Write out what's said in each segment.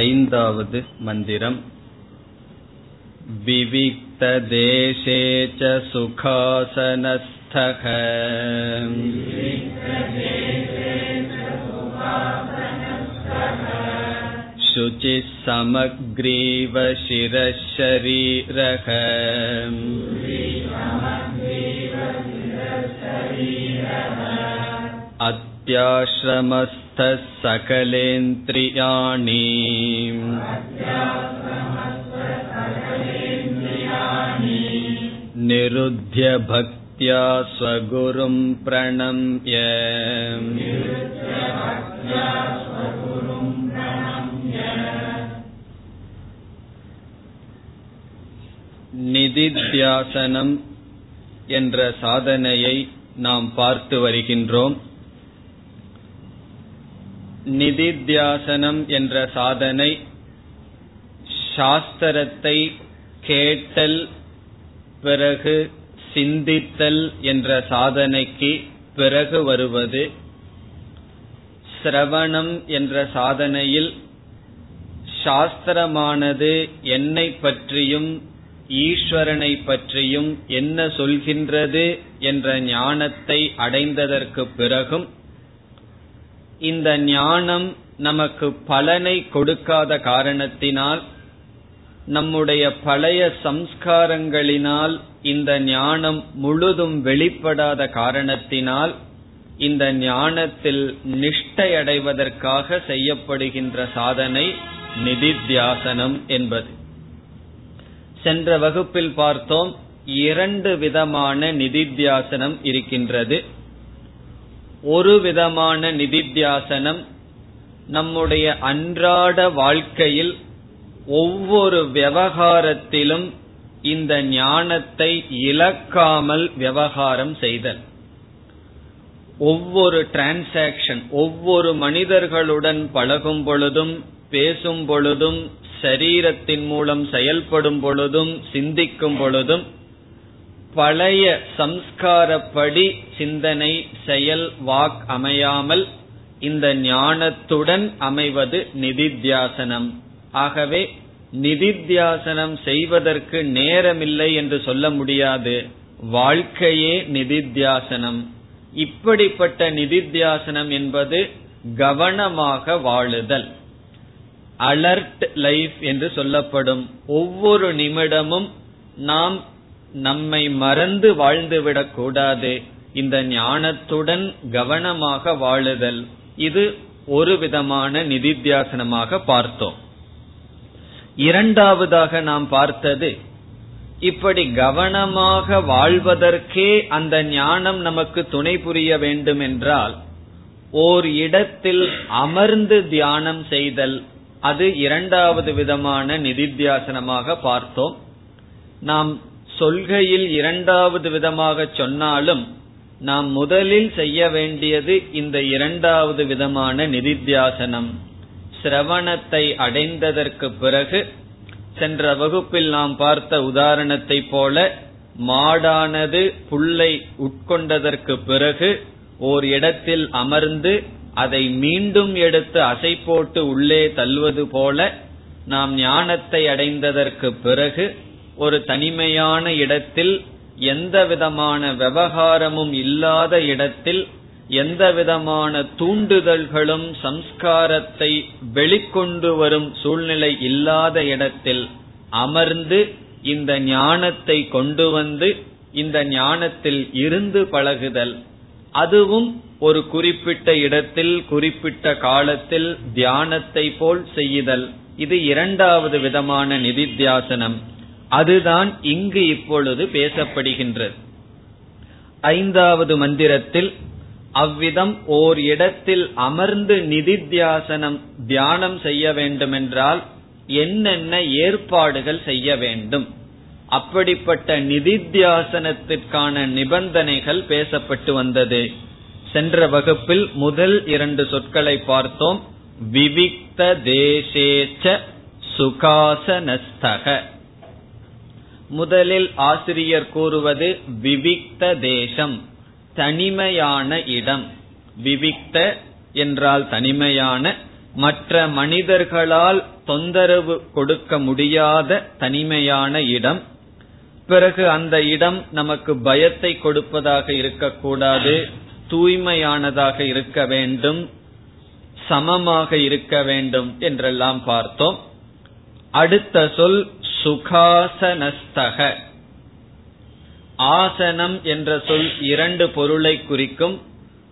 ऐन्दावद् मन्दिरम् विविक्तदेशे च सुखासनस्थः शुचिः समग्रीव शिरः शरीरः अत्याश्रमस्थः सकलेन्द्रियाणि निरुध्य भक्त्या स्वगुरुं प्रणम्य நிதித்தியாசனம் என்ற சாதனையை நாம் பார்த்து வருகின்றோம் நிதித்தியாசனம் என்ற சாதனை சாஸ்திரத்தை கேட்டல் பிறகு சிந்தித்தல் என்ற சாதனைக்கு பிறகு வருவது. சிரவணம் என்ற சாதனையில் சாஸ்திரமானது என்னை பற்றியும் ஈஸ்வரனை பற்றியும் என்ன சொல்கின்றது என்ற ஞானத்தை அடைந்ததற்கு பிறகும் இந்த ஞானம் நமக்கு பலனை கொடுக்காத காரணத்தினால் நம்முடைய பழைய சம்ஸ்காரங்களினால் இந்த ஞானம் முழுதும் வெளிப்படாத காரணத்தினால் இந்த ஞானத்தில் நிஷ்டை அடைவதற்காக செய்யப்படுகின்ற சாதனை நிதித்தியாசனம் என்பது. சென்ற வகுப்பில் பார்த்தோம் இரண்டு விதமான நிதித்தியாசனம் இருக்கின்றது. ஒரு விதமான நிதித்தியாசனம் நம்முடைய அன்றாட வாழ்க்கையில் ஒவ்வொரு விவகாரத்திலும் இந்த ஞானத்தை இழக்காமல் விவகாரம் செய்தல். ஒவ்வொரு டிரான்சாக்சன் ஒவ்வொரு மனிதர்களுடன் பழகும் பொழுதும் பேசும் பொழுதும் சரீரத்தின் மூலம் செயல்படும் பொழுதும் சிந்திக்கும் பொழுதும் பழைய சம்ஸ்காரப்படி சிந்தனை செயல் வாக் அமையாமல் இந்த ஞானத்துடன் அமைவது நிதித்தியாசனம். ஆகவே நிதித்தியாசனம் செய்வதற்கு நேரமில்லை என்று சொல்ல முடியாது. வாழ்க்கையே நிதித்தியாசனம். இப்படிப்பட்ட நிதித்தியாசனம் என்பது கவனமாக வாழுதல். அலர்ட் லைஃப் என்று சொல்லப்படும் ஒவ்வொரு நிமிடமும் நாம் நம்மை மறந்து வாழ்ந்துவிடக் கூடாது. இந்த ஞானத்துடன் கவனமாக வாழுதல். இது ஒரு விதமான நிதித்தியாசனமாக பார்த்தோம். இரண்டாவதாக நாம் பார்த்தது இப்படி கவனமாக வாழ்வதற்கே அந்த ஞானம் நமக்கு துணை புரிய வேண்டும் என்றால் ஓர் இடத்தில் அமர்ந்து தியானம் செய்தல் அது இரண்டாவது விதமான நிதித்தியாசனமாக பார்த்தோம். நாம் சொல்கையில் இரண்டாவது விதமாக சொன்னாலும் நாம் முதலில் செய்ய வேண்டியது இந்த இரண்டாவது விதமான நிதித்தியாசனம். சிரவணத்தை அடைந்ததற்கு பிறகு சென்ற வகுப்பில் நாம் பார்த்த உதாரணத்தை போல மாடானது புல்லை உட்கொண்டதற்கு பிறகு ஓர் இடத்தில் அமர்ந்து அதை மீண்டும் எடுத்து அசை போட்டு உள்ளே தள்ளுவது போல நாம் ஞானத்தை அடைந்ததற்கு பிறகு ஒரு தனிமையான இடத்தில் எந்த விதமான விவகாரமும் இல்லாத இடத்தில் எந்த விதமான தூண்டுதல்களும் சம்ஸ்காரத்தை வெளிக்கொண்டு வரும் சூழ்நிலை இல்லாத இடத்தில் அமர்ந்து இந்த ஞானத்தை கொண்டு வந்து இந்த ஞானத்தில் இருந்து பழகுதல். அதுவும் ஒரு குறிப்பிட்ட இடத்தில் குறிப்பிட்ட காலத்தில் தியானத்தை போல் செய்யுதல். இது இரண்டாவது விதமான நிதித்தியாசனம். அதுதான் இங்கு இப்பொழுது பேசப்படுகின்றது. ஐந்தாவது மந்திரத்தில் அவ்விதம் ஓர் இடத்தில் அமர்ந்து நிதித்தியாசனம் தியானம் செய்ய வேண்டுமென்றால் என்னென்ன ஏற்பாடுகள் செய்ய வேண்டும்? அப்படிப்பட்ட நிதித்தியாசனத்திற்கான நிபந்தனைகள் பேசப்பட்டு வந்தது. சென்ற வகுப்பில் முதல் இரண்டு சொற்களை பார்த்தோம். விவிக்த தேசேச்ச சுகாசனஸ்தக முதலில் ஆசிரியர் கூறுவது விவிக்த தேசம் தனிமையான இடம். விவிக்த என்றால் தனிமையான மற்ற மனிதர்களால் தொந்தரவு கொடுக்க முடியாத தனிமையான இடம். பிறகு அந்த இடம் நமக்கு பயத்தை கொடுப்பதாக இருக்கக்கூடாது தூய்மையானதாக இருக்க வேண்டும் சமமாக இருக்க வேண்டும் என்றெல்லாம் பார்த்தோம். அடுத்த சொல் சுகாசனஸ்தக. ஆசனம் என்ற சொல் இரண்டு பொருளை குறிக்கும்.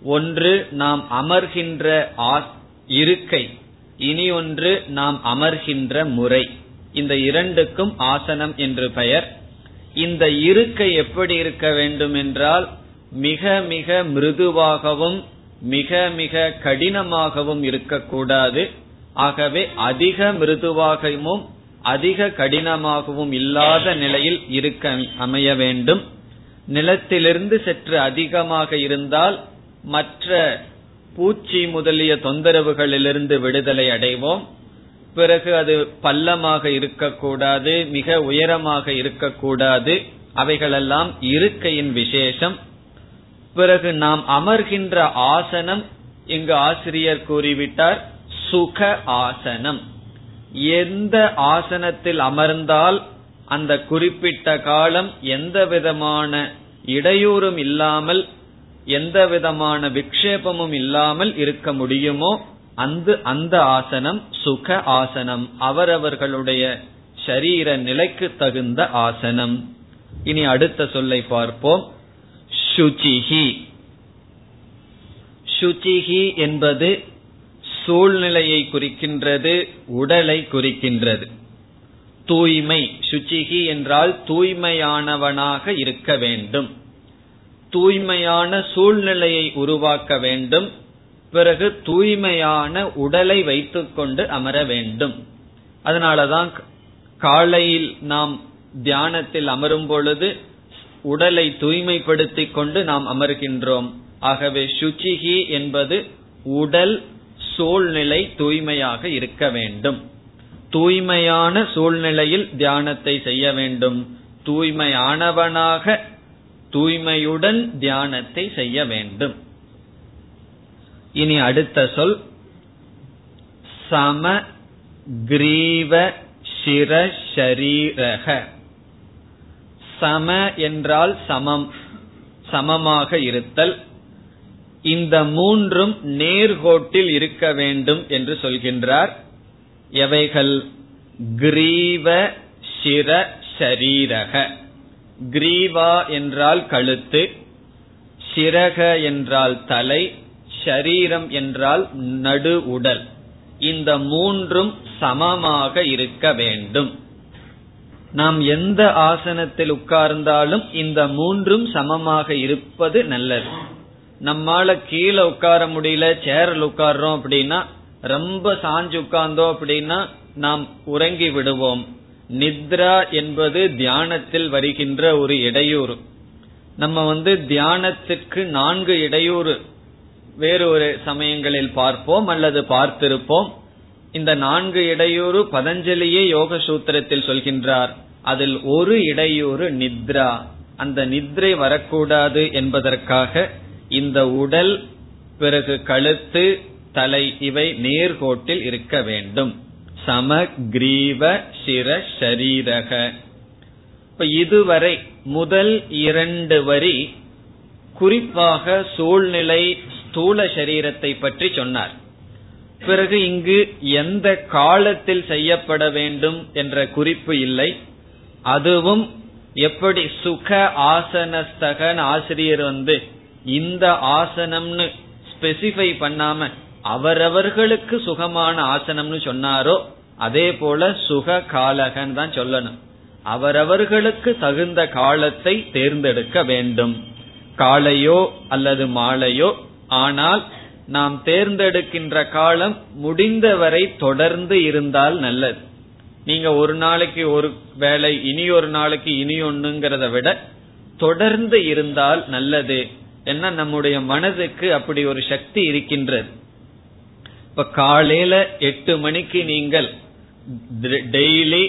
ஒன்று நாம் அமர்கின்ற இருக்கை. இனி ஒன்று நாம் அமர்கின்ற முறை. இந்த இரண்டுக்கும் ஆசனம் என்று பெயர். இந்த இருக்கை எப்படி இருக்க வேண்டும் என்றால் மிக மிக மிருதுவாகவும் மிக மிக கடினமாகவும் இருக்கக்கூடாது. ஆகவே அதிக மிருதுவாகவும் அதிக கடினமாகவும் இல்லாத நிலையில் இருக்க அமைய வேண்டும். நிலத்திலிருந்து சற்று அதிகமாக இருந்தால் மற்ற பூச்சி முதலிய தொந்தரவுகளிலிருந்து விடுதலை அடைவோம். பிறகு அது பள்ளமாக இருக்கக்கூடாது மிக உயரமாக இருக்கக்கூடாது. அவைகளெல்லாம் இருக்கையின் விசேஷம். பிறகு நாம் அமர்கின்ற ஆசனம் இங்கு ஆசிரியர் கூறிவிட்டார் சுக ஆசனம். எந்த ஆசனத்தில் அமர்ந்தால் அந்த குறிப்பிட்ட காலம் எந்த விதமான இடையூறும் இல்லாமல் எந்த விதமான விக்ஷேபமும் இல்லாமல் இருக்க முடியுமோ அந்த அந்த ஆசனம் சுக ஆசனம் அவரவர்களுடைய சரீர நிலைக்கு தகுந்த ஆசனம். இனி அடுத்த சொல்லை பார்ப்போம். சுச்சிஹி. சுச்சிஹி என்பது சூழ்நிலையை குறிக்கின்றது உடலை குறிக்கின்றது. தூய்மை சுச்சிகி என்றால் தூய்மையானவனாக இருக்க வேண்டும். தூய்மையான சூழ்நிலையை உருவாக்க வேண்டும். பிறகு தூய்மையான உடலை வைத்துக்கொண்டு அமர வேண்டும். அதனாலதான் காலையில் நாம் தியானத்தில் அமரும் பொழுது உடலை தூய்மைப்படுத்திக் கொண்டு நாம் அமர்கின்றோம். ஆகவே சுச்சிகி என்பது உடல் சூழ்நிலை தூய்மையாக இருக்க வேண்டும். தூய்மையான சூழ்நிலையில் தியானத்தை செய்ய வேண்டும். தூய்மையானவனாக தூய்மையுடன் தியானத்தை செய்ய வேண்டும். இனி அடுத்த சொல். சம கிரீவ சிரஷரீரக சம என்றால் சமம். சமமாக இருத்தல். இந்த மூன்றும் நேர்கோட்டில் இருக்க வேண்டும் என்று சொல்கின்றார். எவைகள்? கிரீவ சிர ஷரீரக. கிரீவா என்றால் கழுத்து சிரக என்றால் தலை ஷரீரம் என்றால் நடு உடல். இந்த மூன்றும் சமமாக இருக்க வேண்டும். நாம் எந்த ஆசனத்தில் உட்கார்ந்தாலும் இந்த மூன்றும் சமமாக இருப்பது நல்லது. நம்மால கீழே உட்கார முடியல சேரில் உட்கார்றோம் அப்படின்னா ரொம்ப சாஞ்சு உட்கார்ந்தோம் அப்படின்னா நாம் உறங்கி விடுவோம். நித்ரா என்பது தியானத்தில் வருகின்ற ஒரு இடையூறு. நம்ம வந்து தியானத்திற்கு நான்கு இடையூறு. வேறு ஒரு சமயங்களில் பார்ப்போம் அல்லது பார்த்திருப்போம். இந்த நான்கு இடையூறு பதஞ்சலியே யோக சூத்திரத்தில் சொல்கின்றார். அதில் ஒரு இடையூறு நித்ரா. அந்த நித்ரை வரக்கூடாது என்பதற்காக இந்த உடல் பிறகு கழுத்து தலை இவை நேர்கோட்டில் இருக்க வேண்டும். சமகிரீவ சிர ஷரீரக. இப்ப இதுவரை முதல் இரண்டு வரி குறிப்பாக சூழ்நிலை ஸ்தூல சரீரத்தை பற்றி சொன்னார். பிறகு இங்கு எந்த காலத்தில் செய்யப்பட வேண்டும் என்ற குறிப்பு இல்லை. அதுவும் எப்படி சுக ஆசனஸ்தகன் ஆசிரியர் வந்து இந்த ஆசனம்னு ஸ்பெசிஃபை பண்ணாம அவரவர்களுக்கு சுகமான ஆசனம்னு சொன்னாரோ அதே போல சுக காலகன் தான் சொல்லணும். அவரவர்களுக்கு தகுந்த காலத்தை தேர்ந்தெடுக்க வேண்டும். காலையோ அல்லது மாலையோ ஆனால் நாம் தேர்ந்தெடுக்கின்ற காலம் முடிந்தவரை தொடர்ந்து இருந்தால் நல்லது. நீங்க ஒரு நாளைக்கு ஒரு வேலை இனி ஒரு நாளைக்கு இனி ஒண்ணுங்கிறத விட தொடர்ந்து இருந்தால் நல்லது. என்ன? நம்முடைய மனதுக்கு அப்படி ஒரு சக்தி இருக்கின்றது. இப்ப காலையில எட்டு மணிக்கு நீங்கள் டெய்லி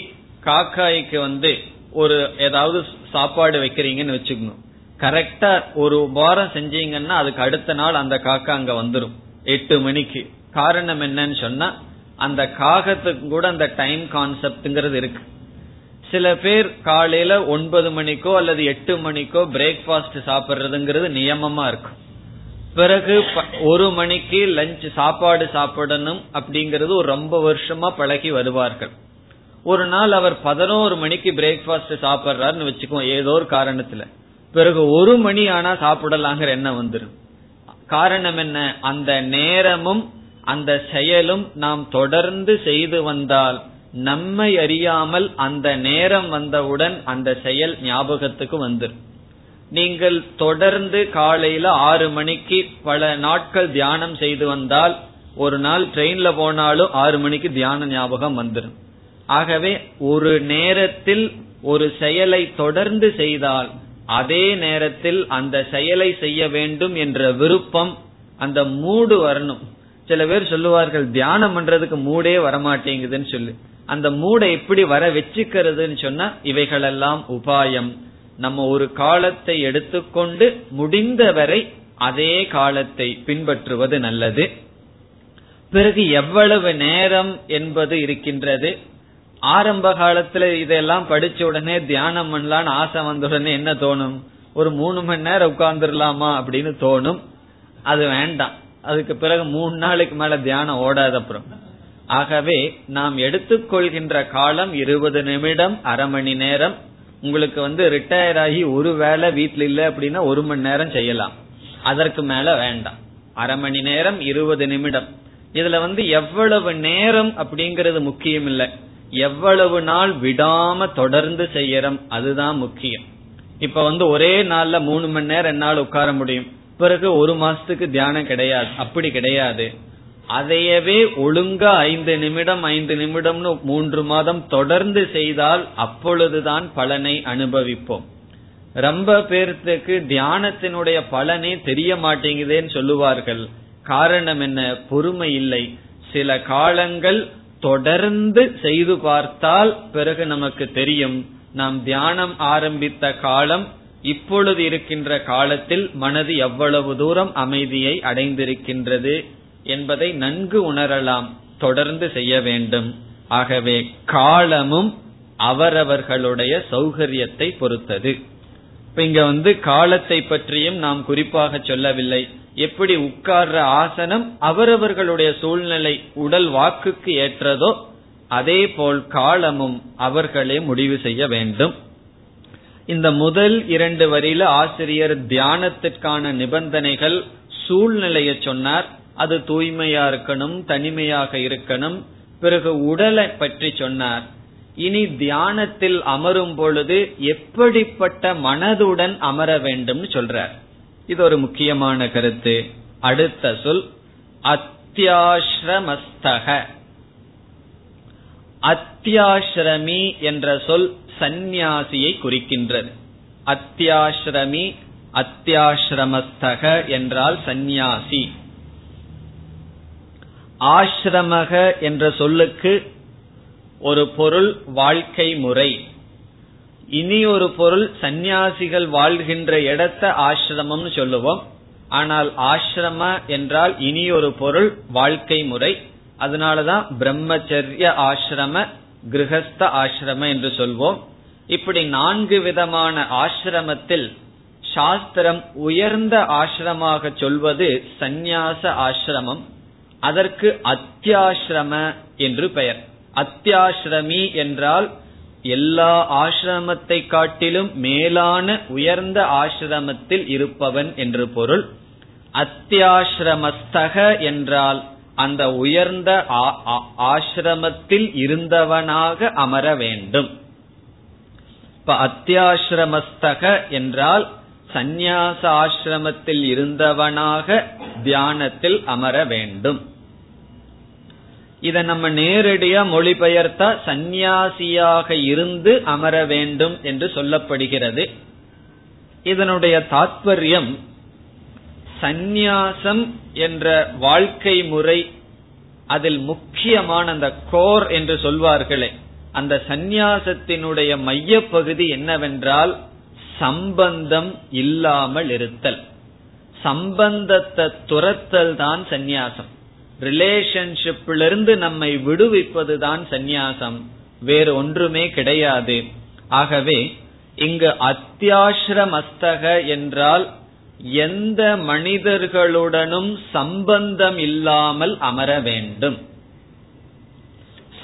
காக்காய்க்கு வந்து ஒரு ஏதாவது சாப்பாடு வைக்கிறீங்கன்னு வச்சுக்கணும். கரெக்டா ஒரு வாரம் செஞ்சீங்கன்னா அதுக்கு அடுத்த நாள் அந்த காக்கா அங்க வந்துடும் எட்டு மணிக்கு. காரணம் என்னன்னு சொன்னா அந்த காகத்துக்கு கூட அந்த டைம் கான்செப்ட்ங்கிறது இருக்கு. சில பேர் காலையில ஒன்பது மணிக்கோ அல்லது எட்டு மணிக்கோ பிரேக்ஃபாஸ்ட் சாப்பிடுறதுங்கிறது நியமமா இருக்கும். பிறகு ஒரு மணிக்கு லஞ்ச் சாப்பாடு சாப்பிடணும் அப்படிங்கறது ஒரு ரொம்ப வருஷமா பழகி வருவார்கள். ஒரு நாள் அவர் பதினோரு மணிக்கு பிரேக்ஃபாஸ்ட் சாப்பிட்றாருன்னு வச்சுக்கோ ஏதோ ஒரு காரணத்துல. பிறகு ஒரு மணி ஆனா சாப்பிடலாங்கிற எண்ணம் வந்துடும் காரணம் என்ன? அந்த நேரமும் அந்த செயலும் நாம் தொடர்ந்து செய்து வந்தால் நம்மை அறியாமல் அந்த நேரம் வந்தவுடன் அந்த செயல் ஞாபகத்துக்கு வந்துடும் நீங்கள் தொடர்ந்து காலையில ஆறு மணிக்கு பல நாட்கள் தியானம் செய்து வந்தால் ஒரு நாள் ட்ரெயின்ல போனாலும் ஆறு மணிக்கு தியான ஞாபகம் வந்துடும் ஆகவே ஒரு நேரத்தில் ஒரு செயலை தொடர்ந்து செய்தால் அதே நேரத்தில் அந்த செயலை செய்ய வேண்டும் என்ற விருப்பம் அந்த மூடு வரணும். சில பேர் சொல்லுவார்கள் தியானம் பண்றதுக்கு மூடே வரமாட்டேங்குதுன்னு சொல்லி. அந்த மூடை எப்படி வர வச்சுக்கிறதுன்னு சொன்னா இவைகளெல்லாம் உபாயம். நம்ம ஒரு காலத்தை எடுத்துக்கொண்டு முடிந்தவரை அதே காலத்தை பின்பற்றுவது நல்லது. பிறகு எவ்வளவு நேரம் என்பது இருக்கின்றது. ஆரம்ப காலத்துல இதெல்லாம் படிச்ச உடனே தியானம் பண்ணலான்னு ஆசை வந்த உடனே என்ன தோணும்? ஒரு மூணு மணி நேரம் உட்கார்ந்துடலாமா அப்படின்னு தோணும். அது வேண்டாம். அதுக்கு பிறகு மூணு நாளைக்கு மேல தியானம் ஓடாத அப்புறம். ஆகவே நாம் எடுத்துக்கொள்கின்ற காலம் இருபது நிமிடம் அரை மணி நேரம். உங்களுக்கு வந்து ரிட்டையர் ஆகி ஒரு வேலை வீட்டுல இல்ல அப்படின்னா ஒரு மணி நேரம் செய்யலாம். அதற்கு மேல வேண்டாம். அரை மணி நேரம் இருபது நிமிடம். இதுல வந்து எவ்வளவு நேரம் அப்படிங்கறது முக்கியம் இல்லை. எவ்வளவு நாள் விடாம தொடர்ந்து செய்யறோம் அதுதான் முக்கியம். இப்ப வந்து ஒரே நாள்ல மூணு மணி நேரம் என்னால் உட்கார முடியும். பிறகு ஒரு மாசத்துக்கு தியானம் கிடையாது. அப்படி கிடையாது. அதையவே ஒழுங்கா ஐந்து நிமிடம் ஐந்து நிமிடம்னு மூன்று மாதம் தொடர்ந்து செய்தால் அப்பொழுதுதான் பலனை அனுபவிப்போம். ரொம்ப பேர்த்துக்கு தியானத்தினுடைய பலனே தெரிய மாட்டேங்குதேன்னு சொல்லுவார்கள். காரணம் என்ன? பொறுமை இல்லை. சில காலங்கள் தொடர்ந்து செய்து பார்த்தால் பிறகு நமக்கு தெரியும். நாம் தியானம் ஆரம்பித்த காலம் இப்பொழுது இருக்கின்ற காலத்தில் மனது எவ்வளவு தூரம் அமைதியை அடைந்திருக்கின்றது என்பதை நன்கு உணரலாம் தொடர்ந்து செய்ய வேண்டும். ஆகவே காலமும் அவரவர்களுடைய சௌகரியத்தை பொறுத்தது. இப்ப இங்க வந்து காலத்தை பற்றியும் நாம் குறிப்பாக சொல்லவில்லை. எப்படி உட்கார்ற ஆசனம் அவரவர்களுடைய சூழ்நிலை உடல் வாக்குக்கு ஏற்றதோ அதே போல் காலமும் அவர்களே முடிவு செய்ய வேண்டும். இந்த முதல் இரண்டு வரியில ஆசிரியர் தியானத்திற்கான நிபந்தனைகள் சூழ்நிலையை சொன்னார். அது தூய்மையா இருக்கணும் தனிமையாக இருக்கணும். பிறகு உடலை பற்றி சொன்னார். இனி தியானத்தில் அமரும் பொழுது எப்படிப்பட்ட மனதுடன் அமர வேண்டும் சொல்றார். இது ஒரு முக்கியமான கருத்து. அடுத்த சொல் அத்தியாசிரமஸ்தக அத்தியாசிரமி என்ற சொல் சந்நியாசியை குறிக்கின்றது. அத்தியாசிரமி அத்தியாசிரமஸ்தக என்றால் சந்நியாசி. ஆசிரமக என்ற சொல்லுக்கு ஒரு பொருள் வாழ்க்கை முறை. இனி ஒரு பொருள் சந்நியாசிகள் வாழ்கின்ற இடத்த ஆசிரமம்னு சொல்லுவோம். ஆனால் ஆசிரம என்றால் இனி ஒரு பொருள் வாழ்க்கை முறை. அதனாலதான் பிரம்மச்சரிய ஆசிரம கிரகஸ்த ஆசிரம என்று சொல்வோம். இப்படி நான்கு விதமான ஆசிரமத்தில் சாஸ்திரம் உயர்ந்த ஆசிரமாக சொல்வது சந்நியாச ஆசிரமம் அதற்கு அத்தியாசிரம என்று பெயர். அத்தியாசிரமி என்றால் எல்லா ஆசிரமத்தை காட்டிலும் மேலான உயர்ந்த ஆசிரமத்தில் இருப்பவன் என்று பொருள். அத்தியாசிரமஸ்தக என்றால் அந்த உயர்ந்த ஆசிரமத்தில் இருந்தவனாக அமர வேண்டும். இப்ப அத்தியாசிரமஸ்தக என்றால் சந்நியாச ஆசிரமத்தில் இருந்தவனாக தியானத்தில் அமர வேண்டும். இத நம்ம நேரடியா மொழிபெயர்த்தா சந்நியாசியாக இருந்து அமர வேண்டும் என்று சொல்லப்படுகிறது. இதனுடைய தாத்பரியம் சந்நியாசம் என்ற வாழ்க்கை முறை அதில் முக்கியமான அந்த கோர் என்று சொல்வார்களே. அந்த சந்நியாசத்தினுடைய மைய பகுதி என்னவென்றால் சம்பந்தம் இல்லாமல் இருத்தல். சம்பந்தத்தை துரத்தல் தான் சந்நியாசம். ரிலேஷன்ஷிப்பிலிருந்து நம்மை விடுவிப்பதுதான் சந்நியாசம். வேறு ஒன்றுமே கிடையாது. ஆகவே இங்கு அத்தியாசிரமஸ்தக என்றால் எந்த மனிதர்களுடனும் சம்பந்தம் இல்லாமல் அமர வேண்டும்.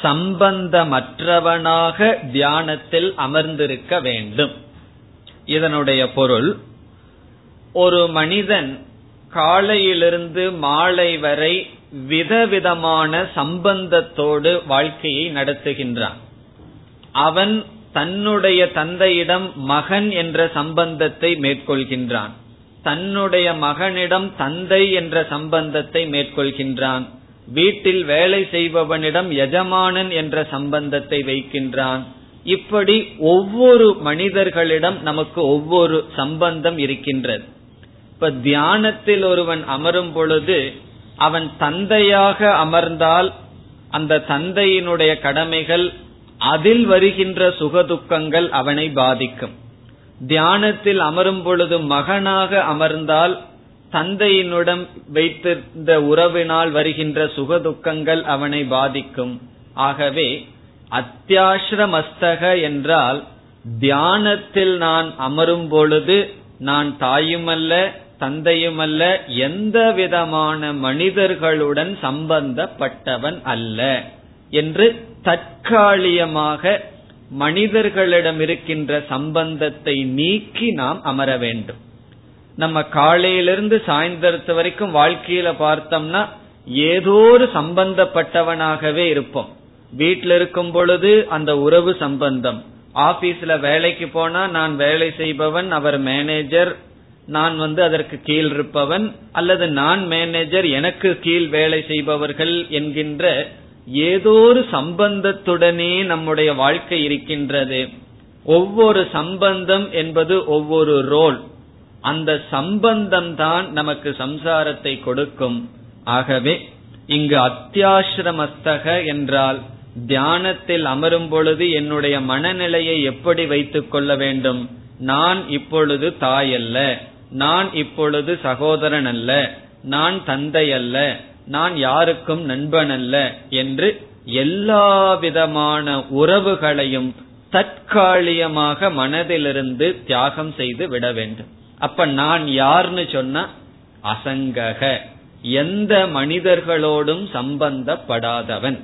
சம்பந்தமற்றவனாக தியானத்தில் அமர்ந்திருக்க வேண்டும். இதனுடைய பொருள் ஒரு மனிதன் காலையிலிருந்து மாலை வரை விதவிதமான சம்பந்தத்தோடு வாழ்க்கையை நடத்துகின்றான். அவன் தன்னுடைய தந்தையிடம் மகன் என்ற சம்பந்தத்தை மேற்கொள்கின்றான். தன்னுடைய மகனிடம் தந்தை என்ற சம்பந்தத்தை மேற்கொள்கின்றான். வீட்டில் வேலை செய்பவனிடம் எஜமானன் என்ற சம்பந்தத்தை வைக்கின்றான். இப்படி ஒவ்வொரு மனிதர்களிடம் நமக்கு ஒவ்வொரு சம்பந்தம் இருக்கின்றது. இப்ப தியானத்தில் ஒருவன் அமரும் பொழுது அவன் தந்தையாக அமர்ந்தால் அந்த தந்தையினுடைய கடமைகள் அதில் வருகின்ற சுகதுக்கங்கள் அவனை பாதிக்கும். தியானத்தில் அமரும் பொழுது மகனாக அமர்ந்தால் தந்தையினுடன் வைத்திருந்த உறவினால் வருகின்ற சுகதுக்கங்கள் அவனை பாதிக்கும். ஆகவே அத்தியாசிரமஸ்தக என்றால் தியானத்தில் நான் அமரும் பொழுது நான் தாயுமல்ல தந்தையுமல்ல எந்த விதமான மனிதர்களுடன் சம்பந்தப்பட்டவன் அல்ல என்று தற்காலிகமாக மனிதர்களிடம் இருக்கின்ற சம்பந்தத்தை நீக்கி நாம் அமர வேண்டும். நம்ம காலையிலிருந்து சாயந்தரத்து வரைக்கும் வாழ்க்கையில பார்த்தோம்னா ஏதோ ஒரு சம்பந்தப்பட்டவனாகவே இருப்போம். வீட்டில் இருக்கும் பொழுது அந்த உறவு சம்பந்தம். ஆபீஸ்ல வேலைக்கு போனா நான் வேலை செய்பவன் அவர் மேனேஜர் நான் வந்து அதற்கு கீழ் இருப்பவன் அல்லது நான் மேனேஜர் எனக்கு கீழ் வேலை செய்பவர்கள் என்கின்ற ஏதோ ஒரு சம்பந்தத்துடனே நம்முடைய வாழ்க்கை இருக்கின்றது. ஒவ்வொரு சம்பந்தம் என்பது ஒவ்வொரு ரோல். அந்த சம்பந்தம் தான் நமக்கு சம்சாரத்தை கொடுக்கும். ஆகவே இங்கு அத்தியாசிரமஸ்தக என்றால் தியானத்தில் அமரும் பொழுது என்னுடைய மனநிலையை எப்படி வைத்துக் கொள்ள வேண்டும்? நான் இப்பொழுது தாய் அல்ல நான் இப்பொழுது சகோதரன் அல்ல நான் தந்தை அல்ல நான் யாருக்கும் நண்பன் அல்ல என்று எல்லா விதமான உறவுகளையும் தற்காலிகமாக மனதிலிருந்து தியாகம் செய்து விட வேண்டும். அப்ப நான் யார்னு சொன்னா அசங்கக எந்த மனிதர்களோடும் சம்பந்தப்படாதவன்.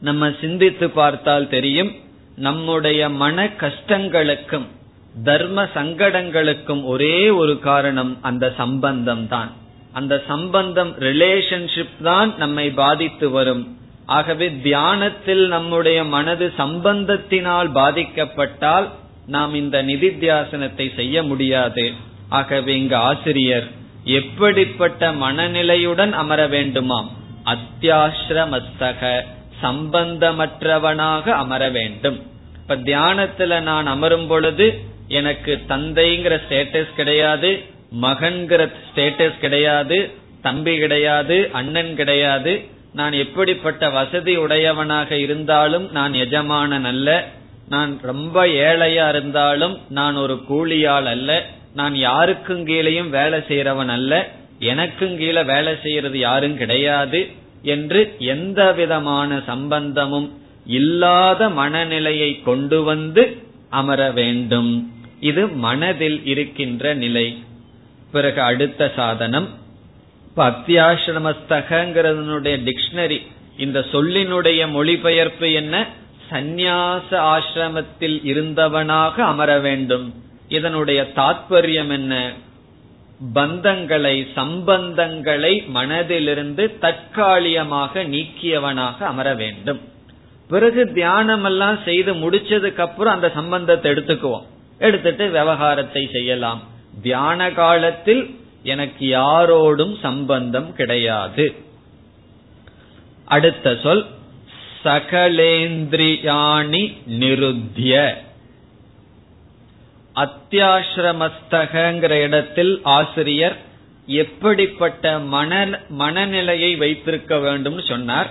நம்ம சிந்தித்து பார்த்தால் தெரியும் நம்முடைய மன கஷ்டங்களுக்கும் தர்ம சங்கடங்களுக்கும் ஒரே ஒரு காரணம் அந்த சம்பந்தம் தான். அந்த சம்பந்தம் ரிலேஷன்ஷிப் தான் நம்மை பாதித்து வரும். ஆகவே தியானத்தில் நம்முடைய மனது சம்பந்தத்தினால் பாதிக்கப்பட்டால் நாம் இந்த நிதித்தியாசனத்தை செய்ய முடியாது. ஆகவே இங்கு ஆசிரியர் எப்படிப்பட்ட மனநிலையுடன் அமர வேண்டுமாம்? அத்தியாசிரமத்தக சம்பந்தமற்றவனாக அமர வேண்டும். இப்ப தியானத்துல நான் அமரும் பொழுது எனக்கு தந்தைங்கிற ஸ்டேட்டஸ் கிடையாது மகன்கிற ஸ்டேட்டஸ் கிடையாது தம்பி கிடையாது அண்ணன் கிடையாது. நான் எப்படிப்பட்ட வசதி உடையவனாக இருந்தாலும் நான் எஜமானன் அல்ல. நான் ரொம்ப ஏழையா இருந்தாலும் நான் ஒரு கூலியாள் அல்ல. நான் யாருக்கும் கீழையும் வேலை செய்யறவன் அல்ல. எனக்கும் கீழே வேலை செய்யறது யாரும் கிடையாது என்று எந்த விதமான சம்பந்தமும் இல்லாத மனநிலையை கொண்டு வந்து அமர வேண்டும். இது மனதில் இருக்கின்ற நிலை. பிறகு அடுத்த சாதனம் இப்ப அத்தியாசிரமஸ்தகங்கிறதனுடைய டிக்ஷனரி. இந்த சொல்லினுடைய மொழிபெயர்ப்பு என்ன? சந்நியாச ஆசிரமத்தில் இருந்தவனாக அமர வேண்டும். இதனுடைய தாத்பரியம் என்ன? பந்தங்களை சம்பந்தங்களை மனதிலிருந்து தற்காலிகமாக நீக்கியவனாக அமர வேண்டும். பிறகு தியானம் எல்லாம் செய்து முடிச்சதுக்கு அப்புறம் அந்த சம்பந்தத்தை எடுத்துக்குவோம். எடுத்துட்டு விவகாரத்தை செய்யலாம். தியான காலத்தில் எனக்கு யாரோடும் சம்பந்தம் கிடையாது. அடுத்த சொல் சகலேந்திரியாணி நிருத்திய. அத்தியாசிரமஸ்தகங்கிற இடத்தில் ஆசிரியர் எப்படிப்பட்ட மன மனநிலையை வைத்திருக்க வேண்டும் சொன்னார்.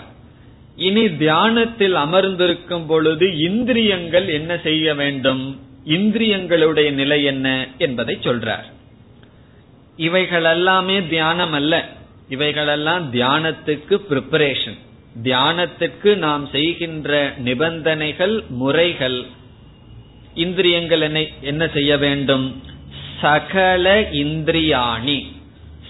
இனி தியானத்தில் அமர்ந்திருக்கும் பொழுது இந்திரியங்கள் என்ன செய்ய வேண்டும்? இந்திரியங்களுடைய நிலை என்ன என்பதை சொல்றார். இவைகள் எல்லாமே தியானம் அல்ல. இவைகளெல்லாம் தியானத்துக்கு பிரிப்பரேஷன் தியானத்துக்கு நாம் செய்கின்ற நிபந்தனைகள் முறைகள். இந்திரியங்கள் என்ன செய்ய வேண்டும்? சகல இந்திரியாணி.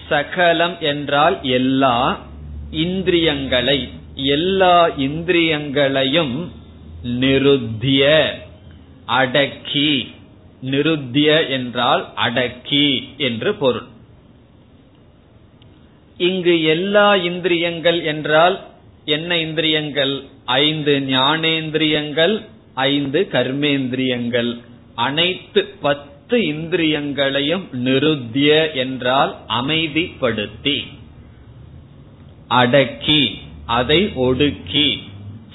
சகலம் என்றால் எல்லா இந்திரியங்களை. எல்லா இந்திரியங்களையும் நிருத்திய. அடக்கி. நிருத்திய என்றால் அடக்கி என்று பொருள். இங்கு எல்லா இந்திரியங்கள் என்றால் என்ன இந்திரியங்கள்? ஐந்து ஞானேந்திரியங்கள் ஐந்து கர்மேந்திரியங்கள். அனைத்து பத்து இந்திரியங்களையும் நிருத்திய என்றால் அமைதிப்படுத்தி. அடக்கி அதை ஒடுக்கி.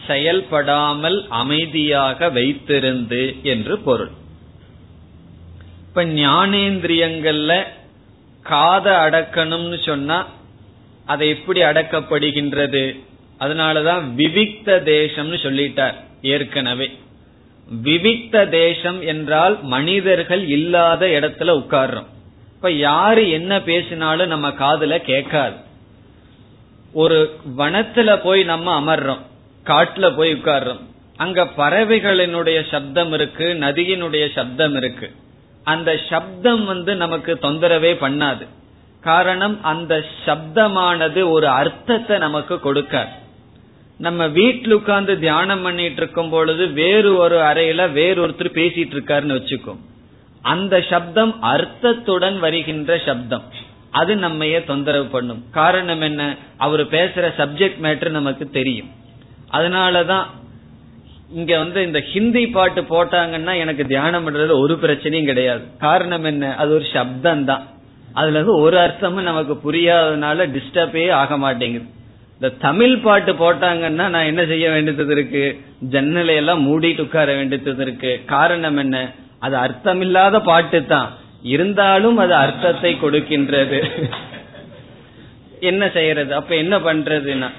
செயல்படாமல் அமைதியாக வைத்திருந்து என்று பொருள். இப்ப ஞானேந்திரியங்கள்ல காத அடக்கணும்னு சொன்னா அதை எப்படி அடக்கப்படுகின்றது? அதனாலதான் விவிக்த தேசம்னு சொல்லிட்டார் ஏற்கனவே. விவிக்த தேசம் என்றால் மனிதர்கள் இல்லாத இடத்துல உட்கார்றோம். இப்ப யாரு என்ன பேசினாலும் நம்ம காதுல கேட்காது. ஒரு வனத்துல போய் நம்ம அமர்றோம். காட்டுல போய் உட்கார்றோம். அங்க பறவைகளினுடைய சப்தம் இருக்கு நதியினுடைய சப்தம் இருக்கு. அந்த சப்தம் வந்து நமக்கு தொந்தரவே பண்ணாது. காரணம் அந்த சப்தமானது ஒரு அர்த்தத்தை நமக்கு கொடுக்காது. நம்ம வீட்டில் உட்கார்ந்து தியானம் பண்ணிட்டு இருக்கும் பொழுது வேறு ஒரு அறையில வேறொருத்தர் பேசிட்டு இருக்காருன்னு வச்சுக்கோம் அந்த சப்தம் அர்த்தத்துடன் வருகின்ற சப்தம். அது நம்மையே தொந்தரவு பண்ணும். காரணம் என்ன? அவர் பேசுற சப்ஜெக்ட் மேட்டர் நமக்கு தெரியும். அதனாலதான் இங்க வந்து இந்த ஹிந்தி பாட்டு போட்டாங்கன்னா எனக்கு தியானம் பண்றதுல ஒரு பிரச்சனையும் கிடையாது. காரணம் என்ன? அது ஒரு சப்தம் தான் அதுல இருந்து ஒரு அர்த்தமும் நமக்கு புரியாததுனால டிஸ்டர்பே ஆக மாட்டேங்குது. இந்த தமிழ் பாட்டு போட்டாங்கன்னா நான் என்ன செய்ய வேண்டியது இருக்கு? ஜன்னலையெல்லாம் மூடிட்டு உட்கார வேண்டியது இருக்கு. காரணம் என்ன? அது அர்த்தமில்லாத பாட்டு தான் இருந்தாலும் அது அர்த்தத்தை கொடுக்கின்றது. என்ன செய்யறது? அப்ப என்ன பண்றதுன்னா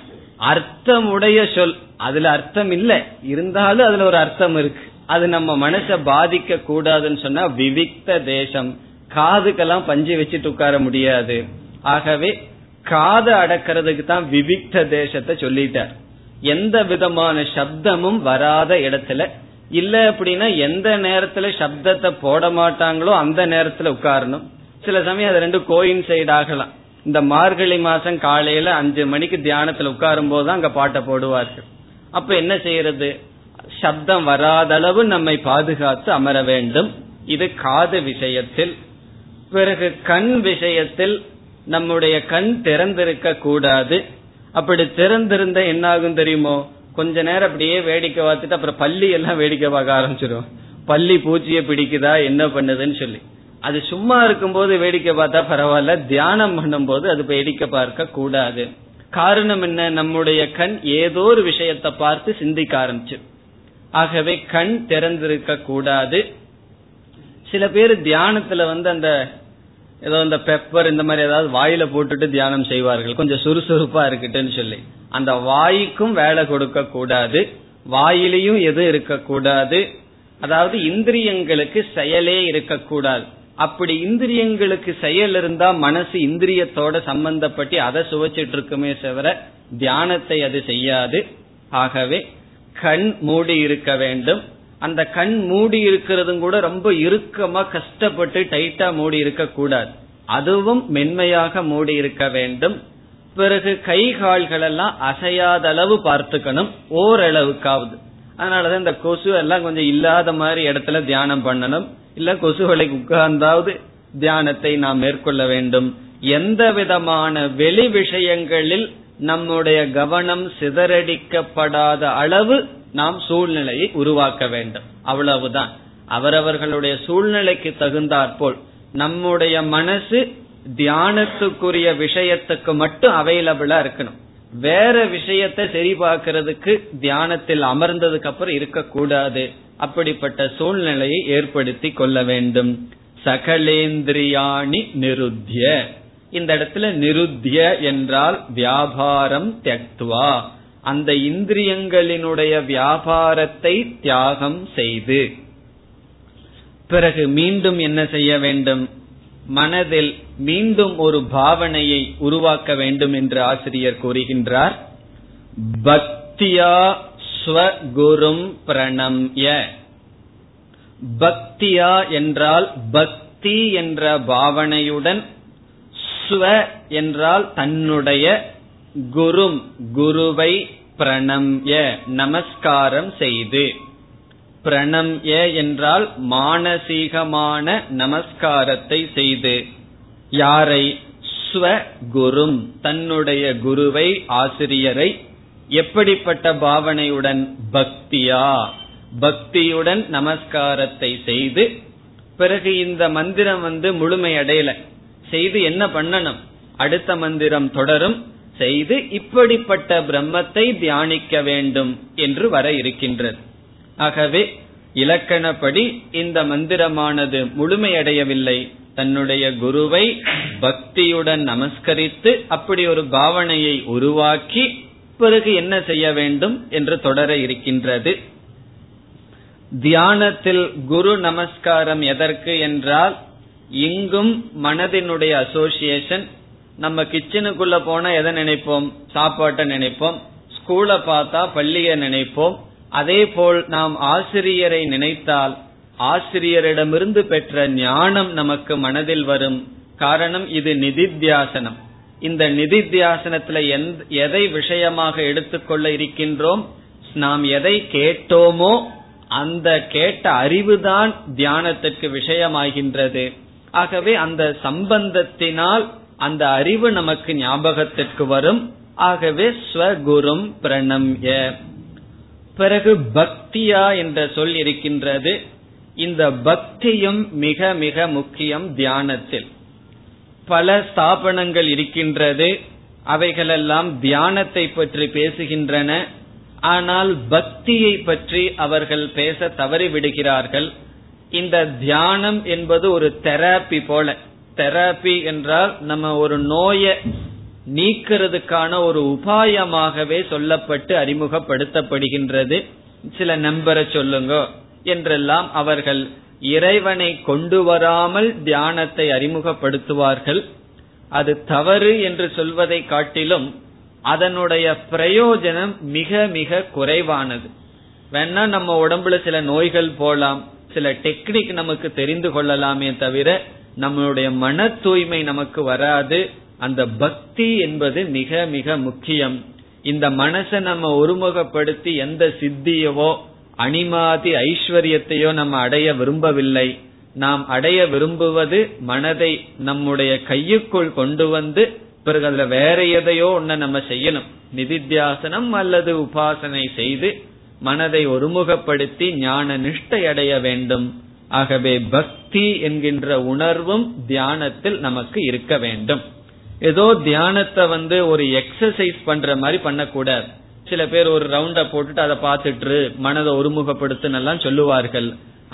அர்த்தமுடைய சொல். அதுல அர்த்தம் இல்ல. இருந்தாலும் அதுல ஒரு அர்த்தம் இருக்கு. அது நம்ம மனச பாதிக்க கூடாதுன்னு சொன்னா விவிக்த தேசம். காதுக்கெல்லாம் பஞ்சு வச்சுட்டு உட்கார முடியாது. ஆகவே காது அடக்கிறதுக்கு தான் விவிக்த தேசத்தை சொல்லிட்டார். எந்த விதமான சப்தமும் வராத இடத்துல இல்ல அப்படின்னா எந்த நேரத்துல சப்தத்தை போட மாட்டாங்களோ அந்த நேரத்துல உட்காரணும். சில சமயம் அது ரெண்டு கோயின் சைடு ஆகலாம். இந்த மார்கழி மாசம் காலையில அஞ்சு மணிக்கு தியானத்துல உட்காரும் போதுதான் அங்க பாட்டை போடுவார்கள். அப்ப என்ன செய்யறது? சப்தம் வராத அளவு நம்மை பாதுகாத்து அமர வேண்டும். இது காது விஷயத்தில். பிறகு கண் விஷயத்தில் நம்முடைய கண் திறந்திருக்க கூடாது. அப்படி திறந்திருந்த என்ன ஆகும் தெரியுமோ? கொஞ்ச நேரம் அப்படியே வேடிக்கை பார்த்துட்டு அப்புறம் பள்ளி எல்லாம் வேடிக்கை பார்க்க ஆரம்பிச்சிடும் பள்ளி பூச்சிய பிடிக்குதா? என்ன பண்ணுதுன்னு சொல்லி. அது சும்மா இருக்கும்போது வேடிக்கை பார்த்தா பரவாயில்ல தியானம் பண்ணும்போது அது வேடிக்கை பார்க்க கூடாது. காரணம் என்ன? நம்முடைய கண் ஏதோ ஒரு விஷயத்தை பார்த்து சிந்திக்க ஆரம்பிச்சு. ஆகவே கண் திறந்திருக்க கூடாது. சில பேர் தியானத்துல வந்து அந்த ஏதோ இந்த பெப்பர் இந்த மாதிரி ஏதாவது வாயில போட்டுட்டு தியானம் செய்வார்கள். கொஞ்சம் சுறுசுறுப்பா இருக்கட்டுன்னு சொல்லி. அந்த வாய்க்கும் வேலை கொடுக்க கூடாது. வாயிலையும் எது இருக்கக்கூடாது. அதாவது இந்திரியங்களுக்கு செயலே இருக்கக்கூடாது. அப்படி இந்திரியங்களுக்கு செயல் இருந்தா மனசு இந்திரியத்தோட சம்பந்தப்பட்டு அதை சுவைச்சிட்டு இருக்குமே தவிர தியானத்தை அது செய்யாது. ஆகவே கண் மூடி இருக்க வேண்டும். அந்த கண் மூடி இருக்கிறதும் கூட ரொம்ப இறுக்கமா கஷ்டப்பட்டு டைட்டா மூடி இருக்க கூடாது. அதுவும் மென்மையாக மூடி இருக்க வேண்டும். பிறகு கை கால்கள் எல்லாம் அசையாத அளவு பார்த்துக்கணும். ஓரளவுக்காவது. அதனாலதான் இந்த கொசு எல்லாம் கொஞ்சம் இல்லாத மாதிரி இடத்துல தியானம் பண்ணணும். இல்ல கொசுகளை உட்கார்ந்தாவது தியானத்தை நாம் மேற்கொள்ள வேண்டும். எந்த விதமான வெளி விஷயங்களில் நம்முடைய கவனம் சிதறடிக்கப்படாத அளவு நாம் சூழ்நிலையை உருவாக்க வேண்டும். அவ்வளவுதான். அவரவர்களுடைய சூழ்நிலைக்கு தகுந்தாற்போல் நம்முடைய மனசு தியானத்துக்குரிய விஷயத்துக்கு மட்டும் அவைலபிளா இருக்கணும். வேற விஷயத்தை சரி பார்க்கறதுக்கு தியானத்தில் அமர்ந்ததுக்கு அப்புறம் இருக்கக்கூடாது. அப்படிப்பட்ட சூழ்நிலையை ஏற்படுத்தி கொள்ள வேண்டும். சகலேந்திரியாணி நிருத்திய. இந்த இடத்துல நிருத்திய என்றால் வியாபாரம் தியக்துவா. அந்த இந்திரியங்களினுடைய வியாபாரத்தை தியாகம் செய்து. பிறகு மீண்டும் என்ன செய்ய வேண்டும்? மனதில் மீண்டும் ஒரு பாவனையை உருவாக்க வேண்டும் என்று ஆசிரியர் கூறுகின்றார். பக்தியா ஸ்வகுரும் பிரணம்ய. பக்தியா என்றால் பக்தி என்ற பாவனையுடன் ஸ்வ என்றால் தன்னுடைய குரும் குருவை பிரணம்ய நமஸ்காரம் செய்து. பிரணம்ய என்றால் மானசீகமான நமஸ்காரத்தை செய்து. யாரை? ஸ்வகுரும் தன்னுடைய குருவை ஆசிரியரை. எப்படிப்பட்ட பாவனையுடன்? பக்தியா. பக்தியுடன் நமஸ்காரத்தை செய்து பிறகு இந்த மந்திரம் வந்து முழுமை அடையல செய்து என்ன பண்ணணும்? அடுத்த மந்திரம் தொடரும். செய்து இப்படிப்பட்ட பிரம்மத்தை தியானிக்க வேண்டும் என்று வர இருக்கின்றது. ஆகவே இலக்கணப்படி இந்த மந்திரமானது முழுமையடையவில்லை. தன்னுடைய குருவை பக்தியுடன் நமஸ்கரித்து அப்படி ஒரு பாவனையை உருவாக்கி பிறகு என்ன செய்ய வேண்டும் என்று தொடர இருக்கின்றது. தியானத்தில் குரு நமஸ்காரம் எதற்கு என்றால் இங்கும் மனதினுடைய அசோசியேஷன் நம்ம கிச்சனுக்குள்ள போனா எதை நினைப்போம்? சாப்பாட்டை நினைப்போம். ஸ்கூலை பார்த்தா பள்ளியை நினைப்போம். அதே போல் நாம் ஆசிரியரை நினைத்தால் ஆசிரியரிடமிருந்து பெற்ற ஞானம் நமக்கு மனதில் வரும். காரணம் இது நிதித்தியாசனம். இந்த நிதித்தியாசனத்துல எதை விஷயமாக எடுத்துக்கொள்ள இருக்கின்றோம்? நாம் எதை கேட்டோமோ அந்த கேட்ட அறிவுதான் தியானத்திற்கு விஷயமாகின்றது. ஆகவே அந்த சம்பந்தத்தினால் அந்த அறிவு நமக்கு ஞாபகத்திற்கு வரும். ஆகவே ஸ்வகுரும் பிரணம்ய. பிறகு பக்தியா என்ற சொல் இருக்கின்றது. இந்த பக்தியும் மிக மிக முக்கியம் தியானத்தில். பல ஸ்தாபனங்கள் இருக்கின்றது. அவைகளெல்லாம் தியானத்தை பற்றி பேசுகின்றன. ஆனால் பக்தியை பற்றி அவர்கள் பேச தவறிவிடுகிறார்கள் இந்த தியானம் என்பது ஒரு தெராப்பி போல. தெராப்பி என்றால் நம்ம ஒரு நோயை நீக்கிறதுக்கான ஒரு உபாயமாகவே சொல்லப்பட்டு அறிமுகப்படுத்தப்படுகின்றது. சில நம்பரை சொல்லுங்க என்றெல்லாம் அவர்கள் இறைவனை கொண்டு வராமல் தியானத்தை அறிமுகப்படுத்துவார்கள். அது தவறு என்று சொல்வதை காட்டிலும் அதனுடைய பிரயோஜனம் மிக மிக குறைவானது. வேணா நம்ம உடம்புல சில நோய்கள் போலாம் சில டெக்னிக் நமக்கு தெரிந்து கொள்ளலாமே தவிர நம்மளுடைய மன தூய்மை நமக்கு வராது. அந்த பக்தி என்பது மிக மிக முக்கியம். இந்த மனசை நம்ம ஒருமுகப்படுத்தி எந்த சித்தியவோ அனிமாதி ஐஸ்வர்யத்தையோ நம்ம அடைய விரும்பவில்லை. நாம் அடைய விரும்புவது மனதை நம்முடைய கையுக்குள் கொண்டு வந்து பிறகு அதுல வேற எதையோ ஒன்ன நம்ம செய்யணும். நிதித்தியாசனம் அல்லது உபாசனை செய்து மனதை ஒருமுகப்படுத்தி ஞான நிஷ்டை அடைய வேண்டும். ஆகவே பக்தி என்கின்ற உணர்வும் தியானத்தில் நமக்கு இருக்க வேண்டும். ஏதோ தியானத்தை வந்து ஒரு எக்ஸசைஸ் பண்ற மாதிரி பண்ணக்கூடாது. சில பேர் ஒரு ரவுண்ட போட்டுட்டு அதை பார்த்துட்டு மனதை ஒருமுகப்படுத்துன்னு சொல்லுவார்கள்.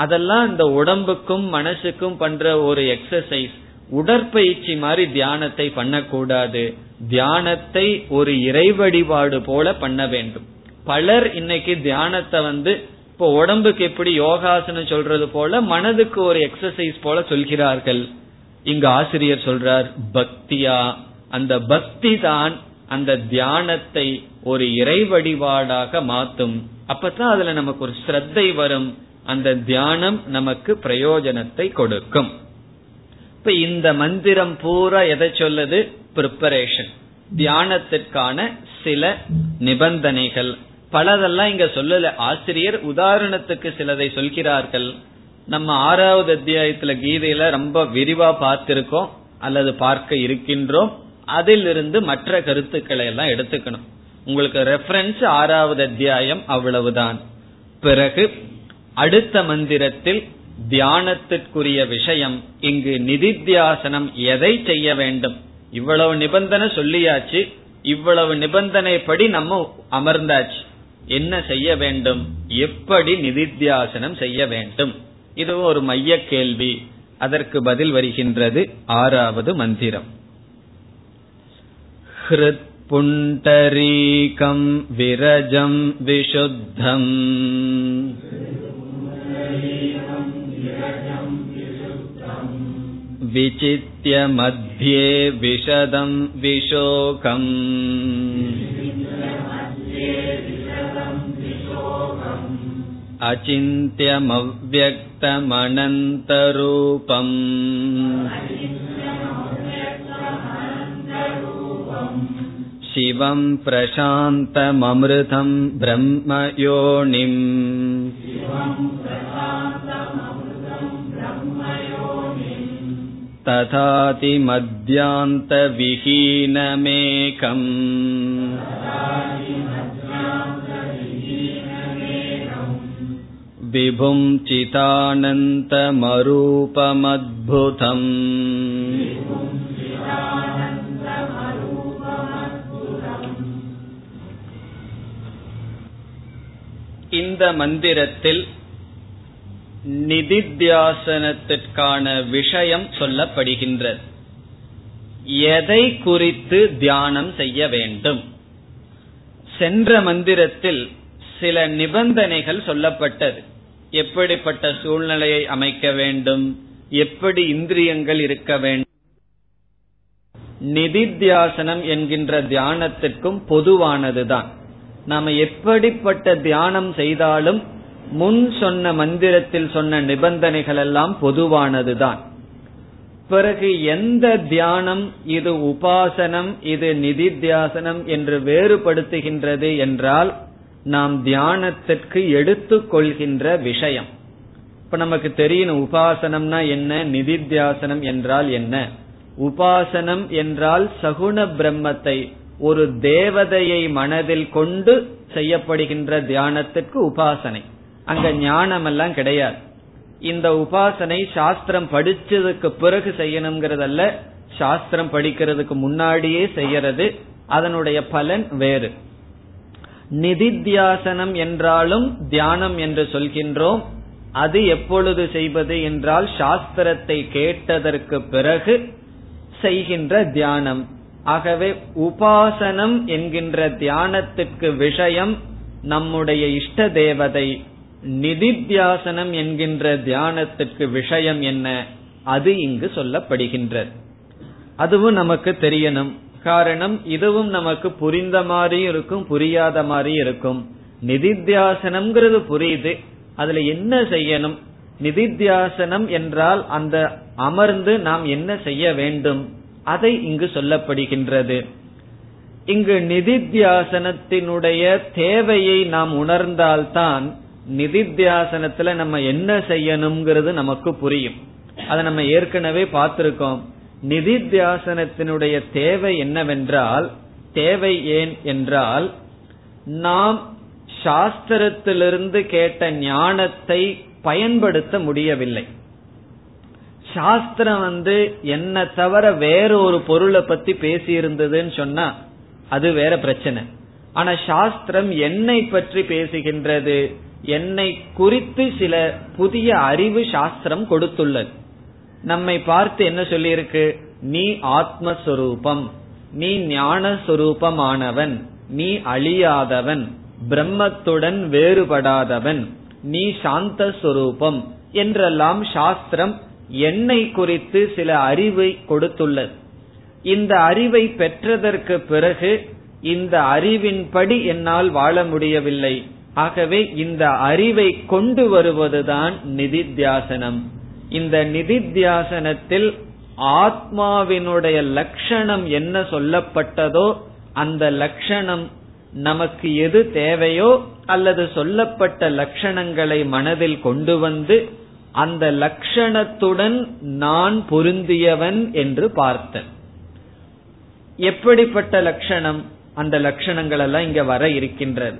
அதெல்லாம் இந்த உடம்புக்கும் மனசுக்கும் பண்ற ஒரு எக்ஸசைஸ் உடற்பயிற்சி மாதிரி தியானத்தை பண்ணக்கூடாது. தியானத்தை ஒரு இறை வழிபாடு போல பண்ண வேண்டும். பலர் இன்னைக்கு தியானத்தை வந்து இப்போ உடம்புக்கு எப்படி யோகாசனம் சொல்றது போல மனதுக்கு ஒரு எக்ஸசைஸ் போல சொல்கிறார்கள். இங்க ஆசிரியர் சொல்றார் பக்தியா? அந்த பக்தி தான் அந்த தியானத்தை ஒரு இறை வழிபாடாக மாத்தும். அப்பதான் அதுல நமக்கு ஒரு ஸ்ரத்தை வரும். அந்த தியானம் நமக்கு பிரயோஜனத்தை கொடுக்கும். இப்ப இந்த மந்திரம் பூரா எதை சொல்லுது? பிரிப்பரேஷன் தியானத்திற்கான சில நிபந்தனைகள். பலதெல்லாம் இங்க சொல்லல. ஆசிரியர் உதாரணத்துக்கு சிலதை சொல்கிறார்கள். நம்ம ஆறாவது அத்தியாயத்துல கீதையில ரொம்ப விரிவா பார்த்திருக்கோம் அல்லது பார்க்க இருக்கின்றோம். அதிலிருந்து மற்ற கருத்துக்களை எல்லாம் எடுத்துக்கணும். உங்களுக்கு ரெஃபரன்ஸ் ஆறாவது அத்தியாயம் அவ்வளவுதான். பிறகு அடுத்த மந்திரத்தில் தியானத்திற்குரிய விஷயம் இங்கு நிதித்தியாசனம் எதை செய்ய வேண்டும்? இவ்வளவு நிபந்தனை சொல்லியாச்சு. இவ்வளவு நிபந்தனைப்படி நம்ம அமர்ந்தாச்சு. என்ன செய்ய வேண்டும்? எப்படி நிதித்தியாசனம் செய்ய வேண்டும்? இது ஒரு மைய கேள்வி அதற்கு பதில் வருகின்றது ஆறாவது மந்திரம் हृत्पुण्डरीकं विरजं विशुद्धम् विचित्य मध्ये विशदं विशोकम् अचिन्त्यमव्यक्तमनन्तरूपम् शिवं प्रशान्तममृतं ब्रह्मयोनिम् तथातिमध्यान्तविहीनमेकम् विभुं चितानन्तमरूपमद्भुतम् இந்த மந்திரத்தில் நிதித்தியாசனத்திற்கான விஷயம் சொல்லப்படுகின்றது எதை குறித்து தியானம் செய்ய வேண்டும் சென்ற மந்திரத்தில் சில நிபந்தனைகள் சொல்லப்பட்டது எப்படிப்பட்ட சூழ்நிலையை அமைக்க வேண்டும்? எப்படி இந்திரியங்கள் இருக்க வேண்டும்? நிதித்தியாசனம் என்கின்ற தியானத்திற்கும் பொதுவானதுதான். நாம எப்படிப்பட்ட தியானம் செய்தாலும் முன் சொன்ன மந்திரத்தில் சொன்ன நிபந்தனைகள் எல்லாம் பொதுவானதுதான். பிறகு எந்த தியானம் இது உபாசனம் இது நிதித்தியாசனம் என்று வேறுபடுத்துகின்றது என்றால் நாம் தியானத்திற்கு எடுத்துக்கொள்கின்ற விஷயம். இப்ப நமக்கு தெரியணும் உபாசனம்னா என்ன நிதித்தியாசனம் என்றால் என்ன. உபாசனம் என்றால் சகுண பிரம்மத்தை ஒரு தேவதையை மனதில் கொண்டு செய்யப்படுகின்ற தியானத்திற்கு உபாசனை. அங்க ஞானம் எல்லாம் கிடையாது. இந்த உபாசனை சாஸ்திரம் படிச்சதுக்கு பிறகு செய்யணுங்கிறதல்ல சாஸ்திரம் படிக்கிறதுக்கு முன்னாடியே செய்யறது அதனுடைய பலன் வேறு. நிதித்தியாசனம் என்றாலும் தியானம் என்று சொல்கின்றோம். அது எப்பொழுது செய்வது என்றால் சாஸ்திரத்தை கேட்டதற்கு பிறகு செய்கின்ற தியானம். ஆகவே உபாசனம் என்கின்ற தியானத்துக்கு விஷயம் நம்முடைய இஷ்ட தேவதை. நிதித்தியாசனம் என்கின்ற தியானத்துக்கு விஷயம் என்ன? அது இங்கு சொல்லப்படுகின்றது. அதுவும் நமக்கு தெரியணும். காரணம் இதுவும் நமக்கு புரிந்த மாதிரியும் இருக்கும் புரியாத மாதிரியும் இருக்கும். நிதித்தியாசனம்ங்கிறது புரியுது. அதுல என்ன செய்யணும்? நிதித்தியாசனம் என்றால் அந்த அமர்ந்து நாம் என்ன செய்ய வேண்டும்? அதை இங்கு சொல்லப்படுகின்றது. இங்கு நிதித்தியாசனத்தினுடைய தேவையை நாம் உணர்ந்தால்தான் நிதித்தியாசனத்துல நம்ம என்ன செய்யணுங்கிறது நமக்கு புரியும். அதை நம்ம ஏற்கனவே பார்த்திருக்கோம். நிதித்தியாசனத்தினுடைய தேவை என்னவென்றால் தேவை ஏன் என்றால் நாம் சாஸ்திரத்திலிருந்து கேட்ட ஞானத்தை பயன்படுத்த முடியவில்லை. சாஸ்திரம் வந்து என்ன தவிர வேற ஒரு பொருளை பத்தி பேசி இருந்ததுன்னு சொன்னா அது வேற பிரச்சனை. ஆனா சாஸ்திரம் என்னை பற்றி பேசுகின்றது என்னை குறித்து சில புதிய அறிவு சாஸ்திரம் கொடுத்துள்ளது. நம்மை பார்த்து என்ன சொல்லியிருக்கு? நீ ஆத்மஸ்வரூபம். நீ ஞானஸ்வரூபமானவன். நீ அழியாதவன். பிரம்மத்துடன் வேறுபடாதவன். நீ சாந்த சொரூபம் என்றெல்லாம் சாஸ்திரம் என்னை குறித்து சில அறிவை கொடுத்துள்ளது. இந்த அறிவை பெற்றதற்கு பிறகு இந்த அறிவின்படி என்னால் வாழ முடியவில்லை. ஆகவே இந்த அறிவை கொண்டு வருவதுதான் நிதித்தியாசனம். இந்த நிதித்தியாசனத்தில் ஆத்மாவினுடைய லட்சணம் என்ன சொல்லப்பட்டதோ அந்த லட்சணம் நமக்கு எது தேவையோ அல்லது சொல்லப்பட்ட லட்சணங்களை மனதில் கொண்டு வந்து அந்த லட்சணத்துடன் நான் பொருந்தியவன் என்று பார்த்தேன். எப்படிப்பட்ட லட்சணம்? அந்த லட்சணங்கள் எல்லாம் இங்க வர இருக்கின்றது.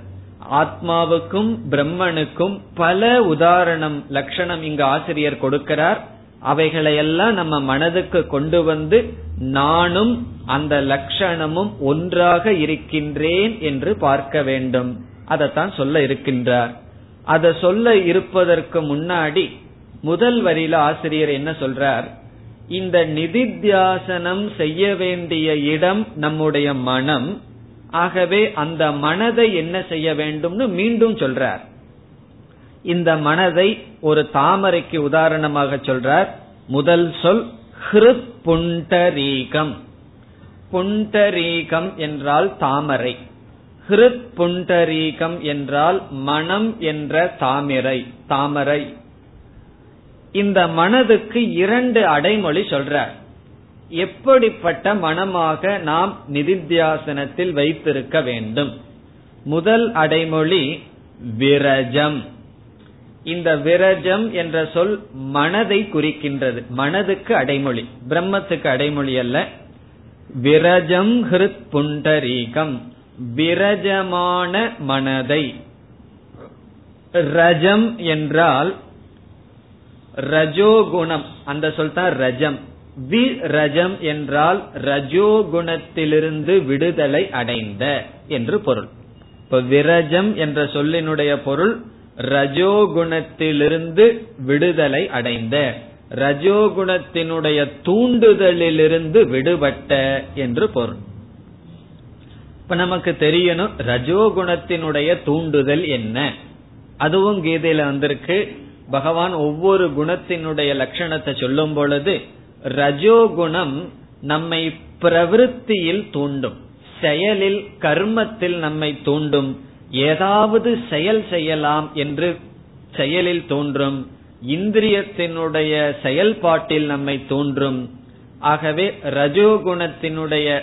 ஆத்மாவுக்கும் பிரம்மனுக்கும் பல உதாரணம் லட்சணம் இங்கு ஆசிரியர் கொடுக்கிறார். அவைகளையெல்லாம் நம்ம மனதுக்கு கொண்டு வந்து நானும் அந்த லட்சணமும் ஒன்றாக இருக்கின்றேன் என்று பார்க்க வேண்டும். அதைத்தான் சொல்ல இருக்கின்றார். அதை சொல்ல இருப்பதற்கு முன்னாடி முதல் வரியில ஆசிரியர் என்ன சொல்றார்? இந்த நிதித்தியாசனம் செய்ய வேண்டிய இடம் நம்முடைய மனம் ஆகவே அந்த மனதை என்ன செய்ய வேண்டும்னு மீண்டும் சொல்றார். இந்த மனதை ஒரு தாமரைக்கு உதாரணமாக சொல்றார். முதல் சொல் ஹிருத் புண்டரீகம். புண்டரீகம் என்றால் தாமரை. ஹிருத் புண்டரீகம் என்றால் மனம் என்ற தாமரை தாமரை. இந்த மனதுக்கு இரண்டு அடைமொழி சொல்றார். எப்படிப்பட்ட மனமாக நாம் நிதித்தியாசனத்தில் வைத்திருக்க வேண்டும்? முதல் அடைமொழி விரஜம். இந்த விரஜம் என்ற சொல் மனதை குறிக்கின்றது. மனதுக்கு அடைமொழி. பிரம்மத்துக்கு அடைமொழி அல்ல. விரஜம் ஹிருத் புண்டரீகம். விரஜமான மனதை. ரஜம் என்றால் ரஜோகுணம். அந்த சொல் தான் ரஜம். விரஜம் என்றால் ரஜோகுணத்திலிருந்து விடுதலை அடைந்த என்று பொருள். இப்ப விரஜம் என்ற சொல்லினுடைய பொருள் ரஜோகுணத்திலிருந்து விடுதலை அடைந்த ரஜோகுணத்தினுடைய தூண்டுதலிலிருந்து விடுபட்ட என்று பொருள். இப்ப நமக்கு தெரியணும் ரஜோகுணத்தினுடைய தூண்டுதல் என்ன? அதுவும் கீதையில வந்திருக்கு. பகவான் ஒவ்வொரு குணத்தினுடைய லட்சணத்தை சொல்லும் பொழுது ரஜோகுணம் நம்மை பிரவிருத்தியில் தூண்டும். செயலில் கர்மத்தில் நம்மை தூண்டும். ஏதாவது செயல் செய்யலாம் என்று செயலில் தோன்றும். இந்திரியத்தினுடைய செயல்பாட்டில் நம்மை தோன்றும். ஆகவே ரஜோகுணத்தினுடைய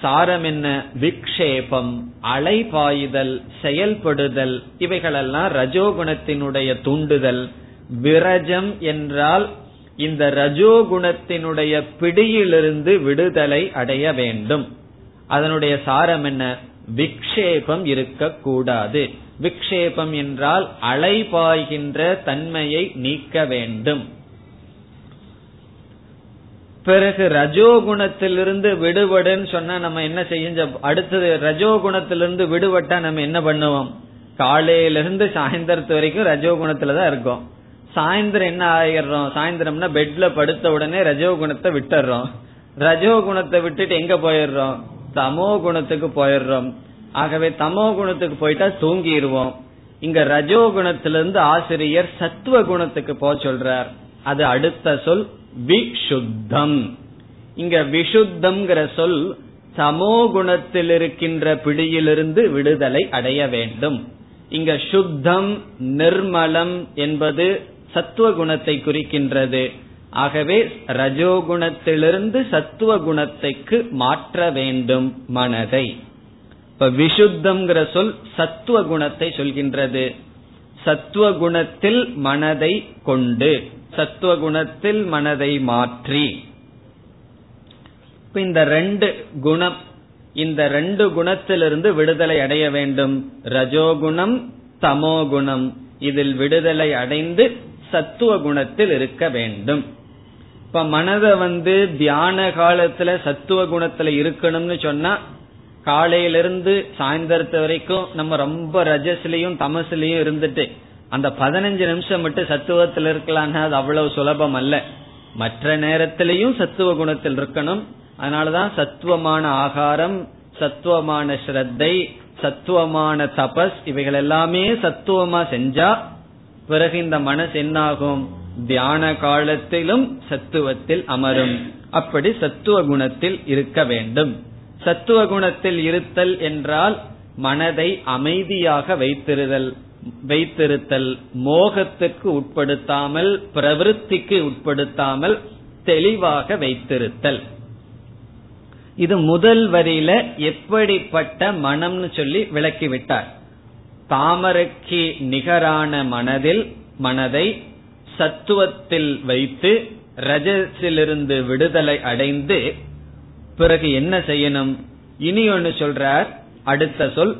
சாரம் என்ன? விக்ஷேபம் அலைபாயுதல் செயல்படுதல். இவைகளெல்லாம் ரஜோகுணத்தினுடைய தூண்டுதல். விரஜம் என்றால் இந்த ரஜோகுணத்தினுடைய பிடியிலிருந்து விடுதலை அடைய வேண்டும். அதனுடைய சாரம் என்ன? விக்ஷேபம் இருக்கக்கூடாது. விக்ஷேபம் என்றால் அலைபாய்கின்ற தன்மையை நீக்க வேண்டும். பிறகு ரஜோகுணத்திலிருந்து விடுபடுன்னு சொன்னா நம்ம என்ன செய்ய அடுத்தது ரஜோகுணத்திலிருந்து விடுபட்டா நம்ம என்ன பண்ணுவோம்? காலையிலிருந்து சாயந்தரத்து வரைக்கும் ரஜோகுணத்துல தான் இருக்கோம். சாயந்தரம் என்ன ஆகிடுறோம் சாயந்தரம்னா பெட்ல படுத்த உடனே ரஜோ குணத்தை விட்டுறோம். ரஜோகுணத்தை விட்டுட்டு எங்க போயிடுறோம்? தமோ குணத்துக்கு போயிடுறோம். ஆகவே தமோ குணத்துக்கு போயிட்டா தூங்கிடுவோம். இங்க ரஜோ குணத்திலிருந்து ஆசிரியர் சத்துவ குணத்துக்கு போக சொல்றார். அது அடுத்த சொல் விசுத்தம். இங்க விஷுத்தம்ங்கிற சொல் சமோ குணத்தில் இருக்கின்ற பிடியிலிருந்து விடுதலை அடைய வேண்டும். இங்க சுத்தம் நிர்மலம் என்பது சத்துவ குணத்தை குறிக்கின்றது. ஆகவே ரஜோகுணத்திலிருந்து சத்துவ குணத்தைக்கு மாற்ற வேண்டும் மனதை. இப்ப விசுத்தம்ங்கிற சொல் சத்துவ குணத்தை சொல்கின்றது. சத்துவ குணத்தில் மனதை கொண்டு சத்துவ குணத்தில் மனதை மாற்றி. இப்ப இந்த ரெண்டு குணம் இந்த ரெண்டு குணத்திலிருந்து விடுதலை அடைய வேண்டும். ரஜோகுணம் தமோகுணம். இதில் விடுதலை அடைந்து சத்துவ குணத்தில் இருக்க வேண்டும். இப்ப மனதை வந்து தியான காலத்துல சத்துவ குணத்துல இருக்கணும்னு சொன்னா காலையிலிருந்து சாயந்தரத்து வரைக்கும் நம்ம ரொம்ப ரஜஸ்லயும் தமசுலயும் இருந்துட்டு அந்த பதினஞ்சு நிமிஷம் மட்டும் சத்துவத்தில் இருக்கலாம்னா அது அவ்வளவு சுலபம் அல்ல. மற்ற நேரத்திலையும் சத்துவ குணத்தில் இருக்கணும். அதனாலதான் சத்துவமான ஆகாரம் சத்துவமான ஸ்ரத்தை சத்துவமான தபஸ் இவைகள் எல்லாமே சத்துவமா செஞ்சா பிறகு இந்த மனசு என்னாகும்? தியான காலத்திலும் சத்துவத்தில் அமரும். அப்படி சத்துவ குணத்தில் இருக்க வேண்டும். சத்துவ குணத்தில் இருத்தல் என்றால் மனதை அமைதியாக வைத்திருதல் வைத்திருத்தல் மோகத்துக்கு உட்படுத்தாமல் பிரவருத்திக்கு உட்படுத்தாமல் தெளிவாக வைத்திருத்தல். இது முதல் வரியில எப்படிப்பட்ட மனம்னு சொல்லி விளக்கிவிட்டார். தாமரைக்கு நிகரான மனதில் மனதை சத்துவத்தில் வைத்து ரஜசிலிருந்து விடுதலை அடைந்து பிறகு என்ன செய்யணும்? இனி ஒன்னு சொல்றார் அடுத்த சொல்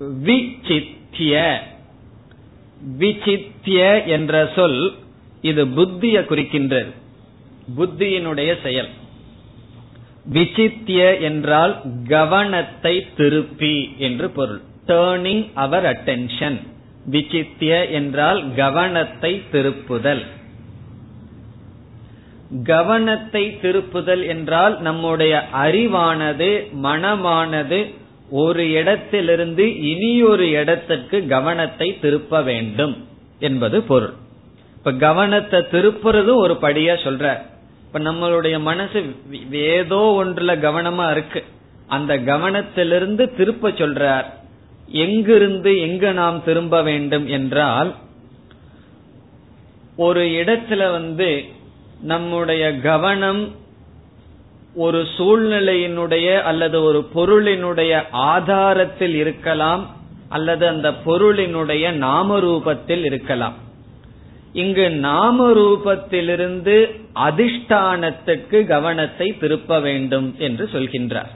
விசித்திய. விசித்திய என்ற சொல் இது புத்திய குறிக்கின்றது. புத்தியினுடைய செயல். விசித்திய என்றால் கவனத்தை திருப்பி என்று பொருள். டேர்னிங் அவர் அட்டென்ஷன் விசித்திய என்றால் கவனத்தை திருப்புதல். கவனத்தை திருப்புதல் என்றால் நம்முடைய அறிவானது மனமானது ஒரு இடத்திலிருந்து இனி ஒரு இடத்திற்கு கவனத்தை திருப்ப வேண்டும் என்பது பொருள். இப்ப கவனத்தை திருப்புறது ஒரு படியா சொல்ற. இப்ப நம்மளுடைய மனசு ஏதோ ஒன்றுல கவனமா இருக்கு. அந்த கவனத்திலிருந்து திருப்ப சொல்றார். எங்கிருந்து எங்கு நாம் திரும்ப வேண்டும் என்றால் ஒரு இடத்துல வந்து நம்முடைய கவனம் ஒரு சூழ்நிலையினுடைய அல்லது ஒரு பொருளினுடைய ஆதாரத்தில் இருக்கலாம் அல்லது அந்த பொருளினுடைய நாமரூபத்தில் இருக்கலாம். இங்கு நாம ரூபத்திலிருந்து அதிஷ்டானத்துக்கு கவனத்தை திருப்ப வேண்டும் என்று சொல்கின்றார்.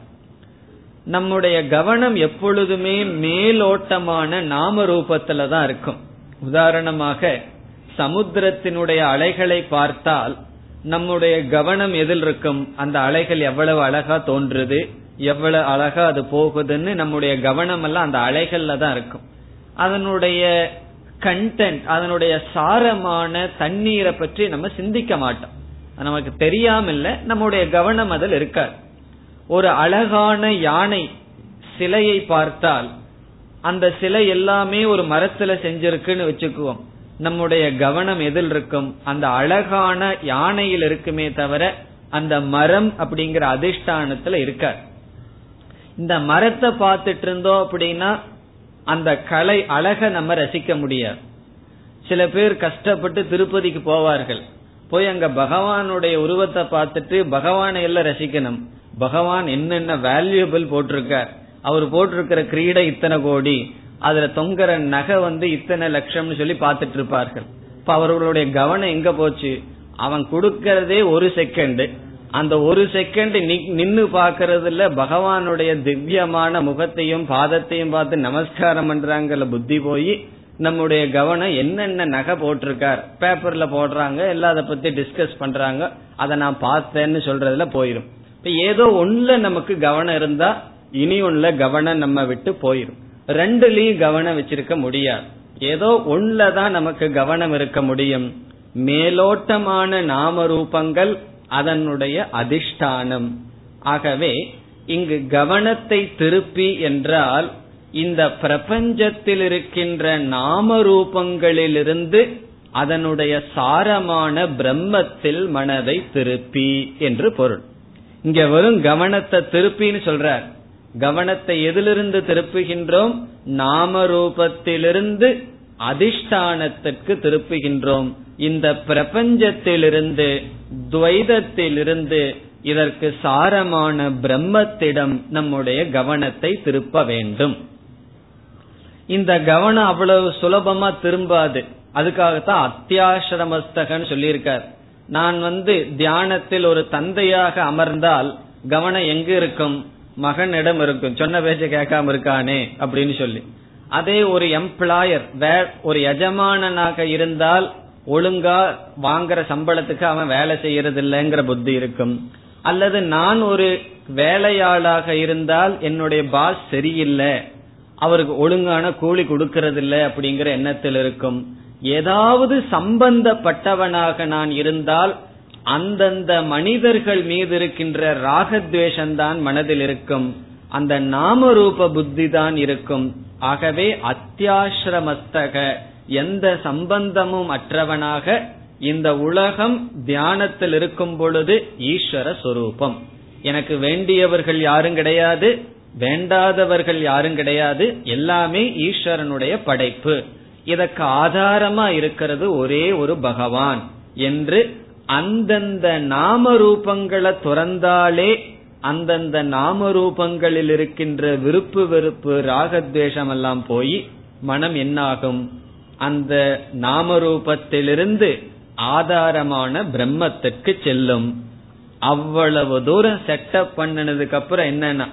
நம்முடைய கவனம் எப்பொழுதுமே மேலோட்டமான நாம ரூபத்துல தான் இருக்கும். உதாரணமாக சமுத்திரத்தினுடைய அலைகளை பார்த்தால் நம்முடைய கவனம் எதில் இருக்கும்? அந்த அலைகள் எவ்வளவு அழகா தோன்றுது எவ்வளவு அழகா அது போகுதுன்னு நம்முடைய கவனம் எல்லாம் அந்த அலைகள்ல தான் இருக்கும். அதனுடைய கண்டென்ட் அதனுடைய சாரமான தண்ணீரை பற்றி நம்ம சிந்திக்க மாட்டோம். நமக்கு தெரியாம நம்முடைய கவனம் அதில் இருக்காது. ஒரு அழகான யானை சிலையை பார்த்தால் அந்த சிலை எல்லாமே ஒரு மரத்துல செஞ்சிருக்குன்னு வச்சுக்குவோம். நம்முடைய கவனம் எதில் இருக்கும்? அந்த அழகான யானையில் இருக்குமே தவிர அந்த மரம் அப்படிங்கிற அதிஷ்டானத்துல இருக்கார் இந்த மரத்தை பார்த்துட்டு இருந்தோம் அப்படின்னா அந்த கலை அழக நம்ம ரசிக்க முடியாது. சில பேர் கஷ்டப்பட்டு திருப்பதிக்கு போவார்கள். போய் அங்க பகவானுடைய உருவத்தை பார்த்துட்டு பகவானை எல்லாம் ரசிக்கணும். பகவான் என்னென்ன வேல்யூபிள் போட்டிருக்கார். அவர் போட்டிருக்கிற கிரீடை இத்தனை கோடி. அதுல தொங்குற நகை வந்து இத்தனை லட்சம்னு சொல்லி பார்த்துட்டு இருப்பார்கள் இப்ப அவர்களுடைய கவனம் எங்க போச்சு? அவன் கொடுக்கறதே ஒரு செகண்ட் அந்த ஒரு செகண்ட் நின்னு பாக்குறதுல பகவானுடைய திவ்யமான முகத்தையும் பாதத்தையும் பார்த்து நமஸ்காரம் பண்றாங்கல்ல புத்தி போய் நம்முடைய கவனம் என்னென்ன நகை போட்டிருக்கார். பேப்பர்ல போடுறாங்க எல்லாம் அதை பத்தி டிஸ்கஸ் பண்றாங்க. அதை நான் பார்த்தேன்னு சொல்றதுல போயிரும். இப்ப ஏதோ ஒண்ணுல நமக்கு கவனம் இருந்தா இனி ஒண்ணுல கவனம் நம்ம விட்டு போயிரும். ரெண்டுலயும் கவனம் வச்சிருக்க முடியாது. ஏதோ ஒன்லதான் நமக்கு கவனம் இருக்க முடியும். மேலோட்டமான நாம ரூபங்கள் அதனுடைய அதிஷ்டானம். ஆகவே இங்கு கவனத்தை திருப்பி என்றால் இந்த பிரபஞ்சத்தில் இருக்கின்ற நாம ரூபங்களிலிருந்து அதனுடைய சாரமான பிரம்மத்தில் மனதை திருப்பி என்று பொருள். இங்க வரும் கவனத்தை திருப்பின்னு சொல்றார். கவனத்தை எதிலிருந்து திருப்புகின்றோம்? நாம ரூபத்திலிருந்து அதிஷ்டானத்திற்கு திருப்புகின்றோம். இந்த பிரபஞ்சத்திலிருந்து துவைதத்திலிருந்து இதற்கு சாரமான பிரம்மத்திடம் நம்முடைய கவனத்தை திருப்ப வேண்டும். இந்த கவனம் அவ்வளவு சுலபமா திரும்பாது. அதுக்காகத்தான் அத்தியாசிரமஸ்தகன் சொல்லியிருக்கார். நான் வந்து தியானத்தில் ஒரு தந்தையாக அமர்ந்தால் கவனம் எங்க இருக்கும்? மகனிடம் இருக்கும். சொன்ன பேச்ச கேட்காம இருக்கானே அப்படின்னு சொல்லி. அதே ஒரு எம்ப்ளாயர் ஒரு எஜமானனாக இருந்தால் ஒழுங்கா வாங்குற சம்பளத்துக்கு அவன் வேலை செய்யறது இல்லைங்கிற புத்தி இருக்கும். அல்லது நான் ஒரு வேலையாளாக இருந்தால் என்னுடைய பாஸ் சரியில்லை. அவருக்கு ஒழுங்கான கூலி கொடுக்கறது இல்லை அப்படிங்கிற எண்ணத்தில் இருக்கும். ஏதாவது சம்பந்தப்பட்டவனாக நான் இருந்தால் அந்தந்த மனிதர்கள் மீது இருக்கின்ற ராகத்வேஷந்தான் மனதில் இருக்கும். அந்த நாம ரூப புத்தி தான் இருக்கும். ஆகவே அத்தியாசிரமஸ்தக எந்த சம்பந்தமும் அற்றவனாக இந்த உலகம் தியானத்தில் இருக்கும் பொழுது ஈஸ்வர சொரூபம். எனக்கு வேண்டியவர்கள் யாரும் கிடையாது வேண்டாதவர்கள் யாரும் கிடையாது எல்லாமே ஈஸ்வரனுடைய படைப்பு. இதற்கு ஆதாரமா இருக்கிறது ஒரே ஒரு பகவான் என்று அந்தந்த நாம ரூபங்களை துறந்தாலே அந்தந்த நாம ரூபங்களில் இருக்கின்ற விருப்பு வெறுப்பு ராகத்வேஷம் எல்லாம் போய் மனம் என்னாகும்? அந்த நாம ரூபத்திலிருந்து ஆதாரமான பிரம்மத்திற்கு செல்லும். அவ்வளவு தூரம் செட்டப் பண்ணினதுக்கு அப்புறம் என்னன்னா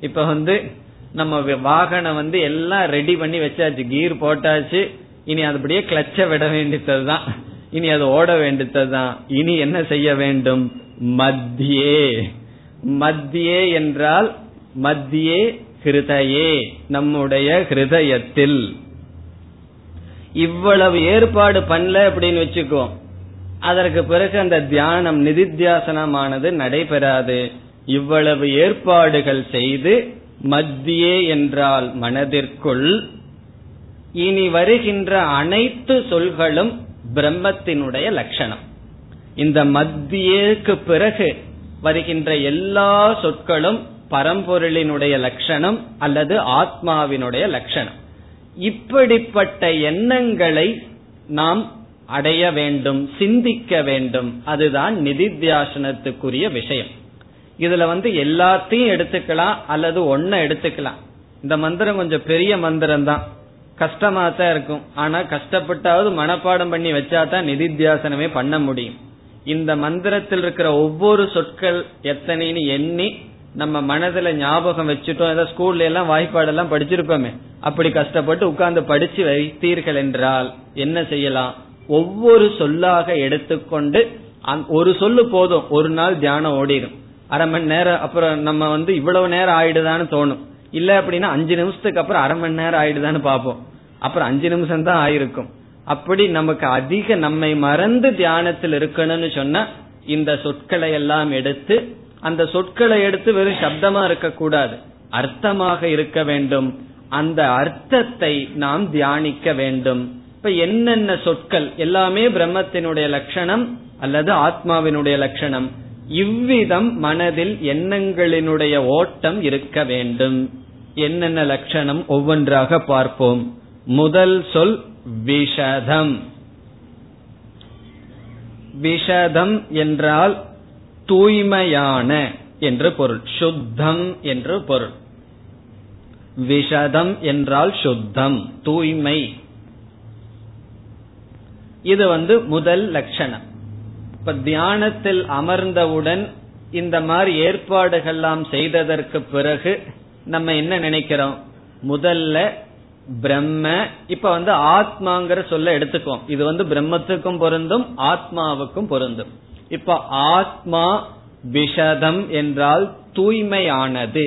இப்ப வந்து நம்ம வாகனம் வந்து எல்லாம் ரெடி பண்ணி வச்சாச்சு. கீர் போட்டாச்சு. இனி அதுபடியே கிளச்ச விட வேண்டியதுதான் இனி அது ஓட வேண்டியதுதான் இனி என்ன செய்ய வேண்டும்? மத்தியே. மத்தியே என்றால் மத்தியே ஹிருதயே. நம்முடைய ஹிருதயத்தில். இவ்வளவு ஏற்பாடு பண்ணல அப்படின்னு வச்சுக்கோ. அதற்கு பிறகு அந்த தியானம் நிதித்தியாசனமானது நடைபெறாது. இவ்வளவு ஏற்பாடுகள் செய்து மத்தியே என்றால் மனதிற்குள் இனி வருகின்ற அனைத்து சொல்களும் பிரம்மத்தினுடைய லட்சணம். இந்த மத்தியேக்கு பிறகு வருகின்ற எல்லா சொற்களும் பரம்பொருளினுடைய லட்சணம் அல்லது ஆத்மாவினுடைய லட்சணம். இப்படிப்பட்ட எண்ணங்களை நாம் அடைய வேண்டும் சிந்திக்க வேண்டும். அதுதான் நிதித்தியாசனத்துக்குரிய விஷயம். இதுல வந்து எல்லாத்தையும் எடுத்துக்கலாம் அல்லது ஒன்ன எடுத்துக்கலாம். இந்த மந்திரம் கொஞ்சம் பெரிய மந்திரம் தான் கஷ்டமா தான் இருக்கும். ஆனா கஷ்டப்பட்டாவது மனப்பாடம் பண்ணி வச்சா தான் நிதித்தியாசனமே பண்ண முடியும். இந்த மந்திரத்தில் இருக்கிற ஒவ்வொரு சொற்கள் எத்தனைன்னு எண்ணி நம்ம மனதுல ஞாபகம் வச்சுட்டோம். ஏதாவது ஸ்கூல்ல எல்லாம் வாய்ப்பாடெல்லாம் படிச்சிருப்போமே அப்படி கஷ்டப்பட்டு உட்கார்ந்து படிச்சு வைத்தீர்கள் என்றால் என்ன செய்யலாம்? ஒவ்வொரு சொல்லாக எடுத்துக்கொண்டு ஒரு சொல்லு போதும். ஒரு நாள் தியானம் ஓடிடும். அரை மணி நேரம் அப்புறம் நம்ம வந்து இவ்வளவு நேரம் ஆயிடுதான்னு தோணும். இல்ல அப்படின்னா அஞ்சு நிமிஷத்துக்கு அப்புறம் அரை மணி நேரம் ஆயிடுதான்னு பார்ப்போம். அப்புறம் அஞ்சு நிமிஷம் தான் ஆயிருக்கும். அப்படி நமக்கு அதிக நம்மை மறந்து தியானத்தில் இருக்கணும்னு சொன்னா இந்த சொற்களை எல்லாம் எடுத்து அந்த சொற்களை எடுத்து வெறும் சப்தமா இருக்கக்கூடாது. அர்த்தமாக இருக்க வேண்டும். அந்த அர்த்தத்தை நாம் தியானிக்க வேண்டும். இப்ப என்னென்ன சொற்கள்? எல்லாமே பிரம்மத்தினுடைய லட்சணம் அல்லது ஆத்மாவினுடைய லட்சணம். இவ்விதம் மனதில் எண்ணங்களினுடைய ஓட்டம் இருக்க வேண்டும். என்னென்ன லட்சணம் ஒவ்வொன்றாக பார்ப்போம். முதல் சொல் விஷதம். விஷதம் என்றால் தூய்மையான என்று பொருள். சுத்தம் என்று பொருள். விஷதம் என்றால் சுத்தம் தூய்மை. இது வந்து முதல் லட்சணம். இப்ப தியானத்தில் அமர்ந்தவுடன் இந்த மாதிரி ஏற்பாடுகள்லாம் செய்ததற்கு பிறகு நம்ம என்ன நினைக்கிறோம்? முதல்ல பிரம்ம இப்ப வந்து ஆத்மாங்கிற சொல்ல எடுத்துக்கோம் இது வந்து பிரம்மத்துக்கும் பொருந்தும் ஆத்மாவுக்கும் பொருந்தும். இப்ப ஆத்மா விஷதம் என்றால் தூய்மையானது.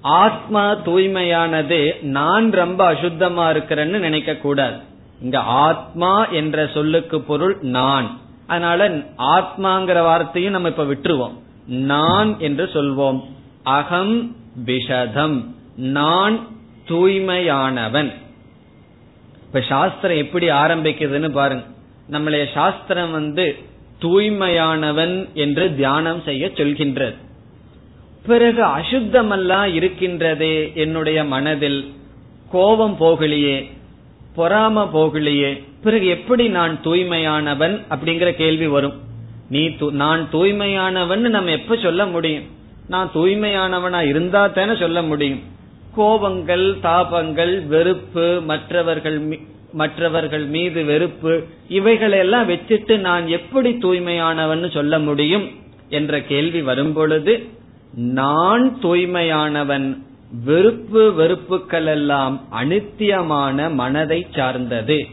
ஆத்மா தூய்மையானது நான் ரொம்ப அசுத்தமா இருக்கிறேன்னு நினைக்க கூடாது இங்க ஆத்மா என்ற சொல்லுக்கு பொருள் நான். அதனால ஆத்மாங்கிற வார்த்தையும் நம்ம இப்ப விட்டுருவோம். நான் என்று சொல்வோம். அகம் விஷதம். நான் தூய்மையானவன். இப்ப சாஸ்திரம் எப்படி ஆரம்பிக்குதுன்னு பாருங்க. நம்மளைய சாஸ்திரம் வந்து தூய்மையானவன் என்று தியானம் செய்ய சொல்கின்றது. பிறகு அசுத்தமெல்லாம் இருக்கின்றதே என்னுடைய மனதில். கோபம் போகலையே. பொறாம போகலையே. பிறகு எப்படி நான் தூய்மையானவன் அப்படிங்கிற கேள்வி வரும். நீ நான் தூய்மையானவன் நம்ம எப்ப சொல்ல முடியும்? நான் தூய்மையானவனா இருந்தா தானே சொல்ல முடியும். கோபங்கள் தாபங்கள் வெறுப்பு மற்றவர்கள் மற்றவர்கள் மீது வெறுப்பு இவைகளெல்லாம் வச்சுட்டு நான் எப்படி தூய்மையானவன் சொல்ல முடியும்? என்ற கேள்வி வரும் பொழுது நான் தூய்மையானவன் வெறுப்பு வெறுப்புகள் எல்லாம் அனித்தியமான மனதை சார்ந்தது.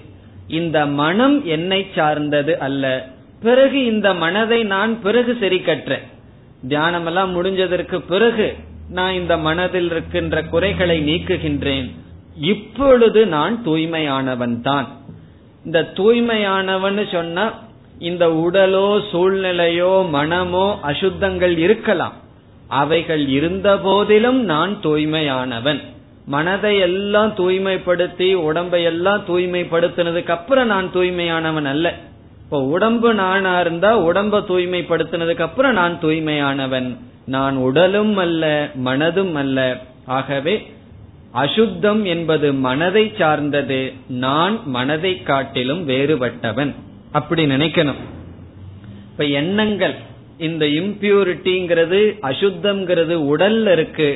இந்த மனம் என்னை சார்ந்தது அல்ல. பிறகு இந்த மனதை நான் பிறகு சரி கற்றேன். தியானம் எல்லாம் முடிஞ்சதற்கு பிறகு நான் இந்த மனதில் இருக்கின்ற குறைகளை நீக்குகின்றேன். இப்பொழுது நான் தூய்மையானவன் தான். இந்த தூய்மையானவன் சொன்னா இந்த உடலோ சூழ்நிலையோ மனமோ அசுத்தங்கள் இருக்கலாம். அவைகள் இருந்த போதிலும் நான் தூய்மையானவன். மனதை எல்லாம் தூய்மைப்படுத்தி உடம்பை எல்லாம் தூய்மைப்படுத்தினதுக்கு அப்புறம் நான் தூய்மையானவன் அல்ல. இப்ப உடம்பு நானா இருந்தா உடம்ப தூய்மைப்படுத்தினதுக்கு அப்புறம் நான் தூய்மையானவன். நான் உடலும் அல்ல மனதும் அல்ல. ஆகவே அசுத்தம் என்பது மனதை சார்ந்தது நான் மனதை காட்டிலும் வேறுபட்டவன். அப்படி நினைக்கணும். இப்ப எண்ணங்கள். இந்த இம்பியூரிட்டிங்கிறது அசுத்தம்ங்கிறது உடல்ல இருக்கு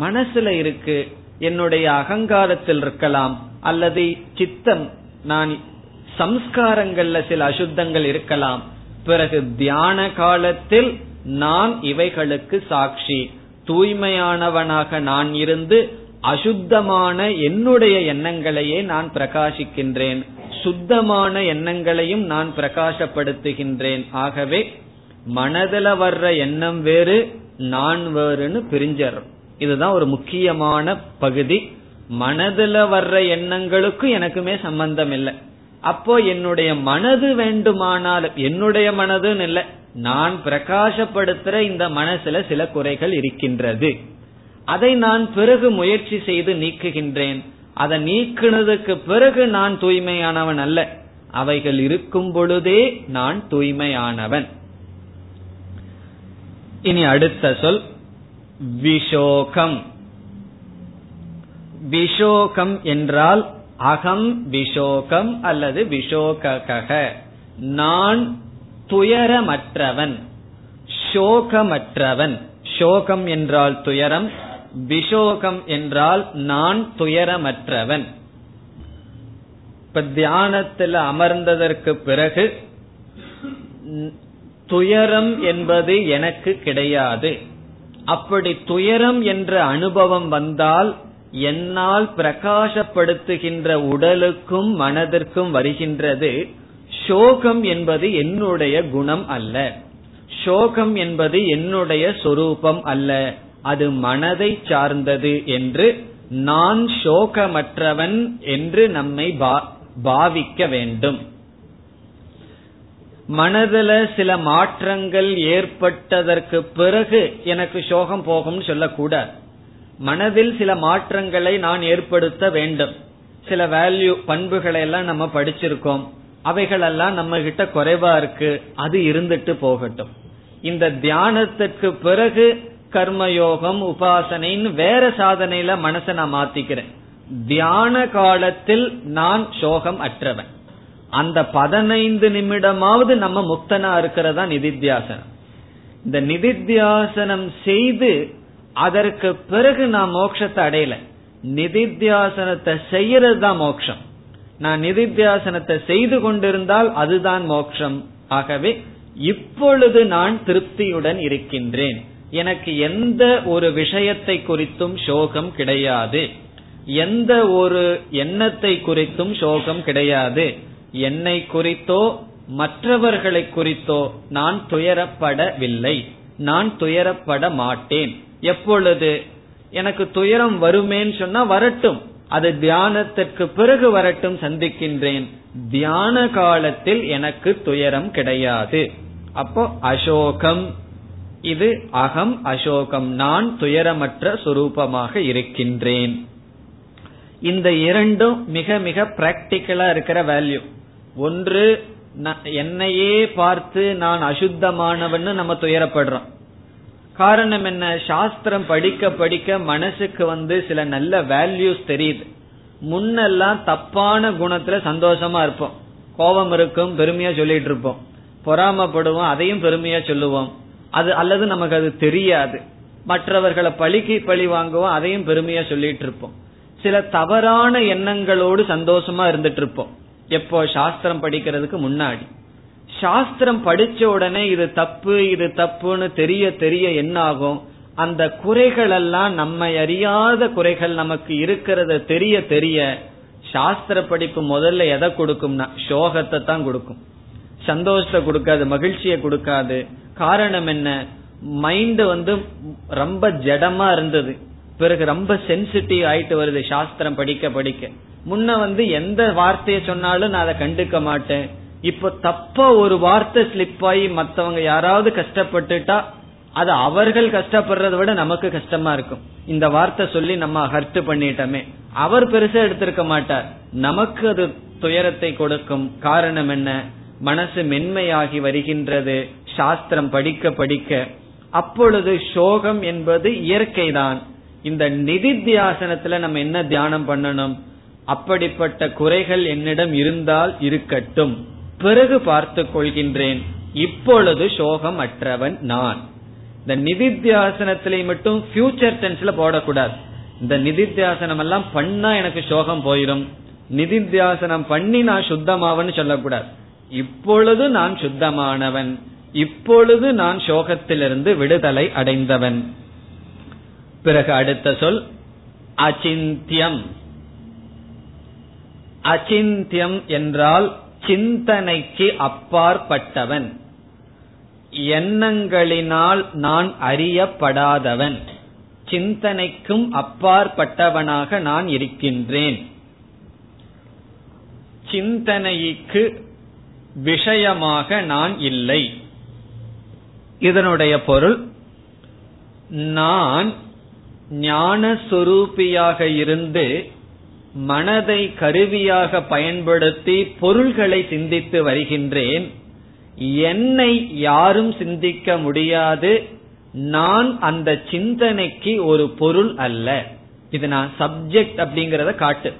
மனசுல இருக்கு என்னுடைய அகங்காரத்தில் இருக்கலாம் அல்லது சித்தம் நான் சம்ஸ்காரங்கள்ல சில அசுத்தங்கள் இருக்கலாம் பிறகு தியான காலத்தில் நான் இவைகளுக்கு சாட்சி தூய்மையானவனாக நான் இருந்து அசுத்தமான என்னுடைய எண்ணங்களையே நான் பிரகாசிக்கின்றேன் சுத்தமான எண்ணங்களையும் நான் பிரகாசப்படுத்துகின்றேன் ஆகவே மனதில் வர்ற எண்ணம் வேறு நான் வேறுன்னு பிரிஞ்சிடறோம் இதுதான் ஒரு முக்கியமான பகுதி. மனதுல வர்ற எண்ணங்களுக்கும் எனக்குமே சம்பந்தம் இல்லை. அப்போ என்னுடைய மனது வேண்டுமானால் என்னுடைய மனதுன்னு இல்லை நான் பிரகாசப்படுத்துற இந்த மனசுல சில குறைகள் இருக்கின்றது. அதை நான் பிறகு முயற்சி செய்து நீக்குகின்றேன். அதை நீக்கினதுக்கு பிறகு நான் தூய்மையானவன் அல்ல. அவைகள் இருக்கும் பொழுதே நான் தூய்மையானவன். இனி அடுத்த சொல் விஷோகம் விஷோகம் என்றால் அகம் விஷோகம் அல்லது விஷோகக நான் துயரமற்றவன் சோகமற்றவன். சோகம் என்றால் துயரம் விஷோகம் என்றால் நான் துயரமற்றவன். இப்ப தியானத்தில் அமர்ந்ததற்கு பிறகு துயரம் என்பது எனக்கு கிடையாது. அப்படி துயரம் என்ற அனுபவம் வந்தால் என்னால் பிரகாசப்படுத்துகின்ற உடலுக்கும் மனதிற்கும் வருகின்றது. சோகம் என்பது என்னுடைய குணம் அல்ல. சோகம் என்பது என்னுடைய சொரூபம் அல்ல. அது மனதை சார்ந்தது என்று நான் சோகமற்றவன் என்று நம்மை பாவிக்க வேண்டும். மனதுல சில மாற்றங்கள் ஏற்பட்டதற்கு பிறகு எனக்கு சோகம் போகும்னு சொல்லக்கூடாது மனதில் சில மாற்றங்களை நான் ஏற்படுத்த வேண்டும். சில வேல்யூ பண்புகளை எல்லாம் நம்ம படிச்சிருக்கோம். அவைகளெல்லாம் நம்ம கிட்ட குறைவா இருக்கு. அது இருந்துட்டு போகட்டும். இந்த தியானத்திற்கு பிறகு கர்மயோகம் உபாசனைன்னு வேற சாதனையில மனசை நான் மாத்திக்கிறேன். தியான காலத்தில் நான் சோகம் அற்றவன். அந்த பதினைந்து நிமிடமாவது நம்ம முக்தனா இருக்கிறதா நிதித்தியாசனம். இந்த நிதித்தியாசனம் செய்து அதற்கு பிறகு நான் மோட்சத்தை அடையல. நிதித்தியாசனத்தை செய்யறது தான் மோட்சம். நான் நிதித்தியாசனத்தை செய்து கொண்டிருந்தால் அதுதான் மோட்சம். ஆகவே இப்பொழுது நான் திருப்தியுடன் இருக்கின்றேன். எனக்கு எந்த ஒரு விஷயத்தை குறித்தும் சோகம் கிடையாது. எந்த ஒரு எண்ணத்தை குறித்தும் சோகம் கிடையாது. என்னை குறித்தோ மற்றவர்களை குறித்தோ நான் துயரப்படவில்லை. நான் துயரப்பட மாட்டேன். எப்பொழுது? எனக்கு துயரம் வருமேன்னு சொன்னா வரட்டும். அது தியானத்திற்கு பிறகு வரட்டும் சந்திக்கின்றேன். தியான காலத்தில் எனக்கு துயரம் கிடையாது. அப்போ அசோகம். இது அகம் அசோகம். நான் துயரமற்ற சுரூபமாக இருக்கின்றேன். இந்த இரண்டும் மிக மிக பிராக்டிக்கலா இருக்கிற வேல்யூ ஒன்று என்னையே பார்த்து நான் அசுத்தமானவன்னு நம்ம துயரப்படுறோம். காரணம் என்ன? சாஸ்திரம் படிக்க படிக்க மனசுக்கு வந்து சில நல்ல வேல்யூஸ் தெரியுது. முன்னெல்லாம் தப்பான குணத்துல சந்தோஷமா இருப்போம். கோபம் இருக்கும் பெருமையா சொல்லிட்டு இருப்போம். பொறாமப்படுவோம் அதையும் பெருமையா சொல்லுவோம். அது அல்லது நமக்கு அது தெரியாது. மற்றவர்களை பழிக்கு பழி வாங்குவோம் அதையும் பெருமையா சொல்லிட்டு இருப்போம். சில தவறான எண்ணங்களோடு சந்தோஷமா இருந்துட்டு இருப்போம். எப்போ சாஸ்திரம் படிக்கிறதுக்கு முன்னாடி. சாஸ்திரம் படிச்ச உடனே இது தப்பு இது தப்புன்னு தெரிய தெரிய என்ன ஆகும் அந்த குறைகள் எல்லாம் நம்ம அறியாத குறைகள் நமக்கு இருக்கிறத தெரிய தெரிய சாஸ்திர படிப்பு முதல்ல எதை கொடுக்கும்னா சோகத்தை தான் கொடுக்கும். சந்தோஷத்தை கொடுக்காது மகிழ்ச்சியை கொடுக்காது. காரணம் என்ன? மைண்ட் வந்து ரொம்ப ஜடமா இருந்தது. பிறகு ரொம்ப சென்சிட்டிவ் ஆயிட்டு வருது சாஸ்திரம் படிக்க படிக்க. முன்ன வந்து எந்த வார்த்தையை சொன்னாலும் நான் அதை கண்டுக்க மாட்டேன். இப்போ தப்ப ஒரு வார்த்தை ஸ்லிப் ஆகி மத்தவங்க யாராவது கஷ்டப்பட்டுட்டா அது அவர்கள் கஷ்டப்படுறத விட நமக்கு கஷ்டமா இருக்கும். இந்த வார்த்தை சொல்லி நம்ம ஹர்ட் பண்ணிட்டோமே. அவர் பெருசா எடுத்திருக்க மாட்டார். நமக்கு அது துயரத்தை கொடுக்கும். காரணம் என்ன? மனசு மென்மையாகி வருகின்றது. சாஸ்திரம் படிக்க படிக்க. அப்பொழுது சோகம் என்பது இயற்கைதான். இந்த நிதித்தியாசனத்துல நம்ம என்ன தியானம் பண்ணணும்? அப்படிப்பட்ட குறைகள் என்னிடம் இருந்தால் இருக்கட்டும். பிறகு பார்த்து கொள்கின்றேன். இப்பொழுது சோகம் அற்றவன் நான். இந்த நிதித்தியாசனத்திலே மட்டும் ஃபியூச்சர் டென்ஸ்ல போடக்கூடாது. இந்த நிதித்தியாசனம் எல்லாம் பண்ணா எனக்கு சோகம் போயிடும் நிதித்தியாசனம் பண்ணி நான் சுத்தமாவன்னு சொல்லக்கூடாது. இப்பொழுது நான் சுத்தமானவன். இப்பொழுது நான் சோகத்திலிருந்து விடுதலை அடைந்தவன். பிறகு அடுத்த சொல் அச்சிந்தியம். அச்சிந்தியம் என்றால் சிந்தனைக்கு அப்பாற்பட்டவன். எண்ணங்களினால் நான் அறியப்படாதவன். சிந்தனைக்கும் அப்பாற்பட்டவனாக நான் இருக்கின்றேன். சிந்தனைக்கு விஷயமாக நான் இல்லை. இதனுடைய பொருள் நான் ஞானஸ்வரூபியாக இருந்து மனதை கருவியாக பயன்படுத்தி பொருள்களை சிந்தித்து வருகின்றேன். என்னை யாரும் சிந்திக்க முடியாது. நான் அந்த சிந்தனைக்கு ஒரு பொருள் அல்ல. இது நான் சப்ஜெக்ட் அப்படிங்கறத காட்டு.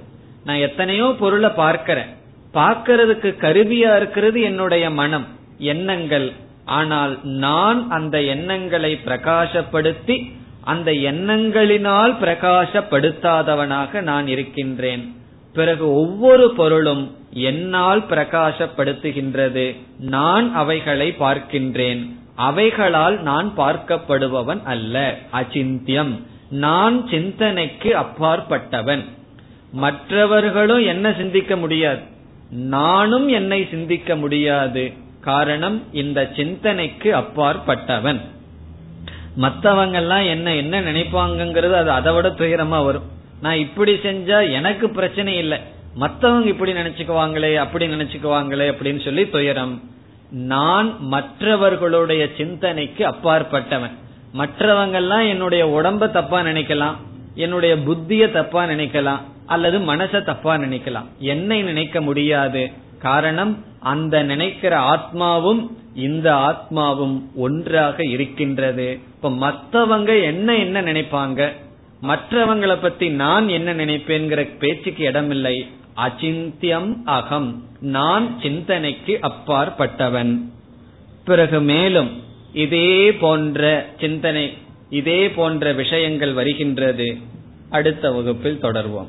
நான் எத்தனையோ பொருளை பார்க்கிறேன். பார்க்கறதுக்கு கருவியா இருக்கிறது என்னுடைய மனம் எண்ணங்கள். ஆனால் நான் அந்த எண்ணங்களை பிரகாசப்படுத்தி அந்த எண்ணங்களினால் பிரகாசப்படுத்தாதவனாக நான் இருக்கின்றேன். பிறகு ஒவ்வொரு பொருளும் என்னால் பிரகாசப்படுத்துகின்றது. நான் அவைகளை பார்க்கின்றேன். அவைகளால் நான் பார்க்கப்படுபவன் அல்ல. அச்சிந்தியம். நான் சிந்தனைக்கு அப்பாற்பட்டவன். மற்றவர்களும் என்ன சிந்திக்க முடியாது. நானும் என்னை சிந்திக்க முடியாது. காரணம் இந்த சிந்தனைக்கு அப்பாற்பட்டவன். மத்தவங்கெல்லாம் என்ன என்ன நினைப்பாங்கிறது அது அதை விட துயரமா வரும். நான் இப்படி செஞ்சா எனக்கு பிரச்சனை இல்லை. மத்தவங்க இப்படி நினைச்சுக்குவாங்களே அப்படி நினைச்சுக்குவாங்களே அப்படின்னு சொல்லி துயரம். நான் மற்றவர்களுடைய சிந்தனைக்கு அப்பாற்பட்டவன். மற்றவங்கெல்லாம் என்னுடைய உடம்ப தப்பா நினைக்கலாம் என்னுடைய புத்திய தப்பா நினைக்கலாம் அல்லது மனச தப்பா நினைக்கலாம். என்னை நினைக்க முடியாது. காரணம் அந்த நினைக்கிற ஆத்மாவும் இந்த ஆத்மாவும் ஒன்றாக இருக்கின்றது. இப்ப மத்தவங்க என்ன என்ன நினைப்பாங்க? மற்றவங்களை பத்தி நான் என்ன நினைப்பேங்கிற பேச்சுக்கு இடமில்லை. அச்சிந்தியம் அகம். நான் சிந்தனைக்கு அப்பாற்பட்டவன். பிறகு மேலும் இதே போன்ற சிந்தனை இதே போன்ற விஷயங்கள் வருகின்றது. அடுத்த வகுப்பில் தொடர்வோம்.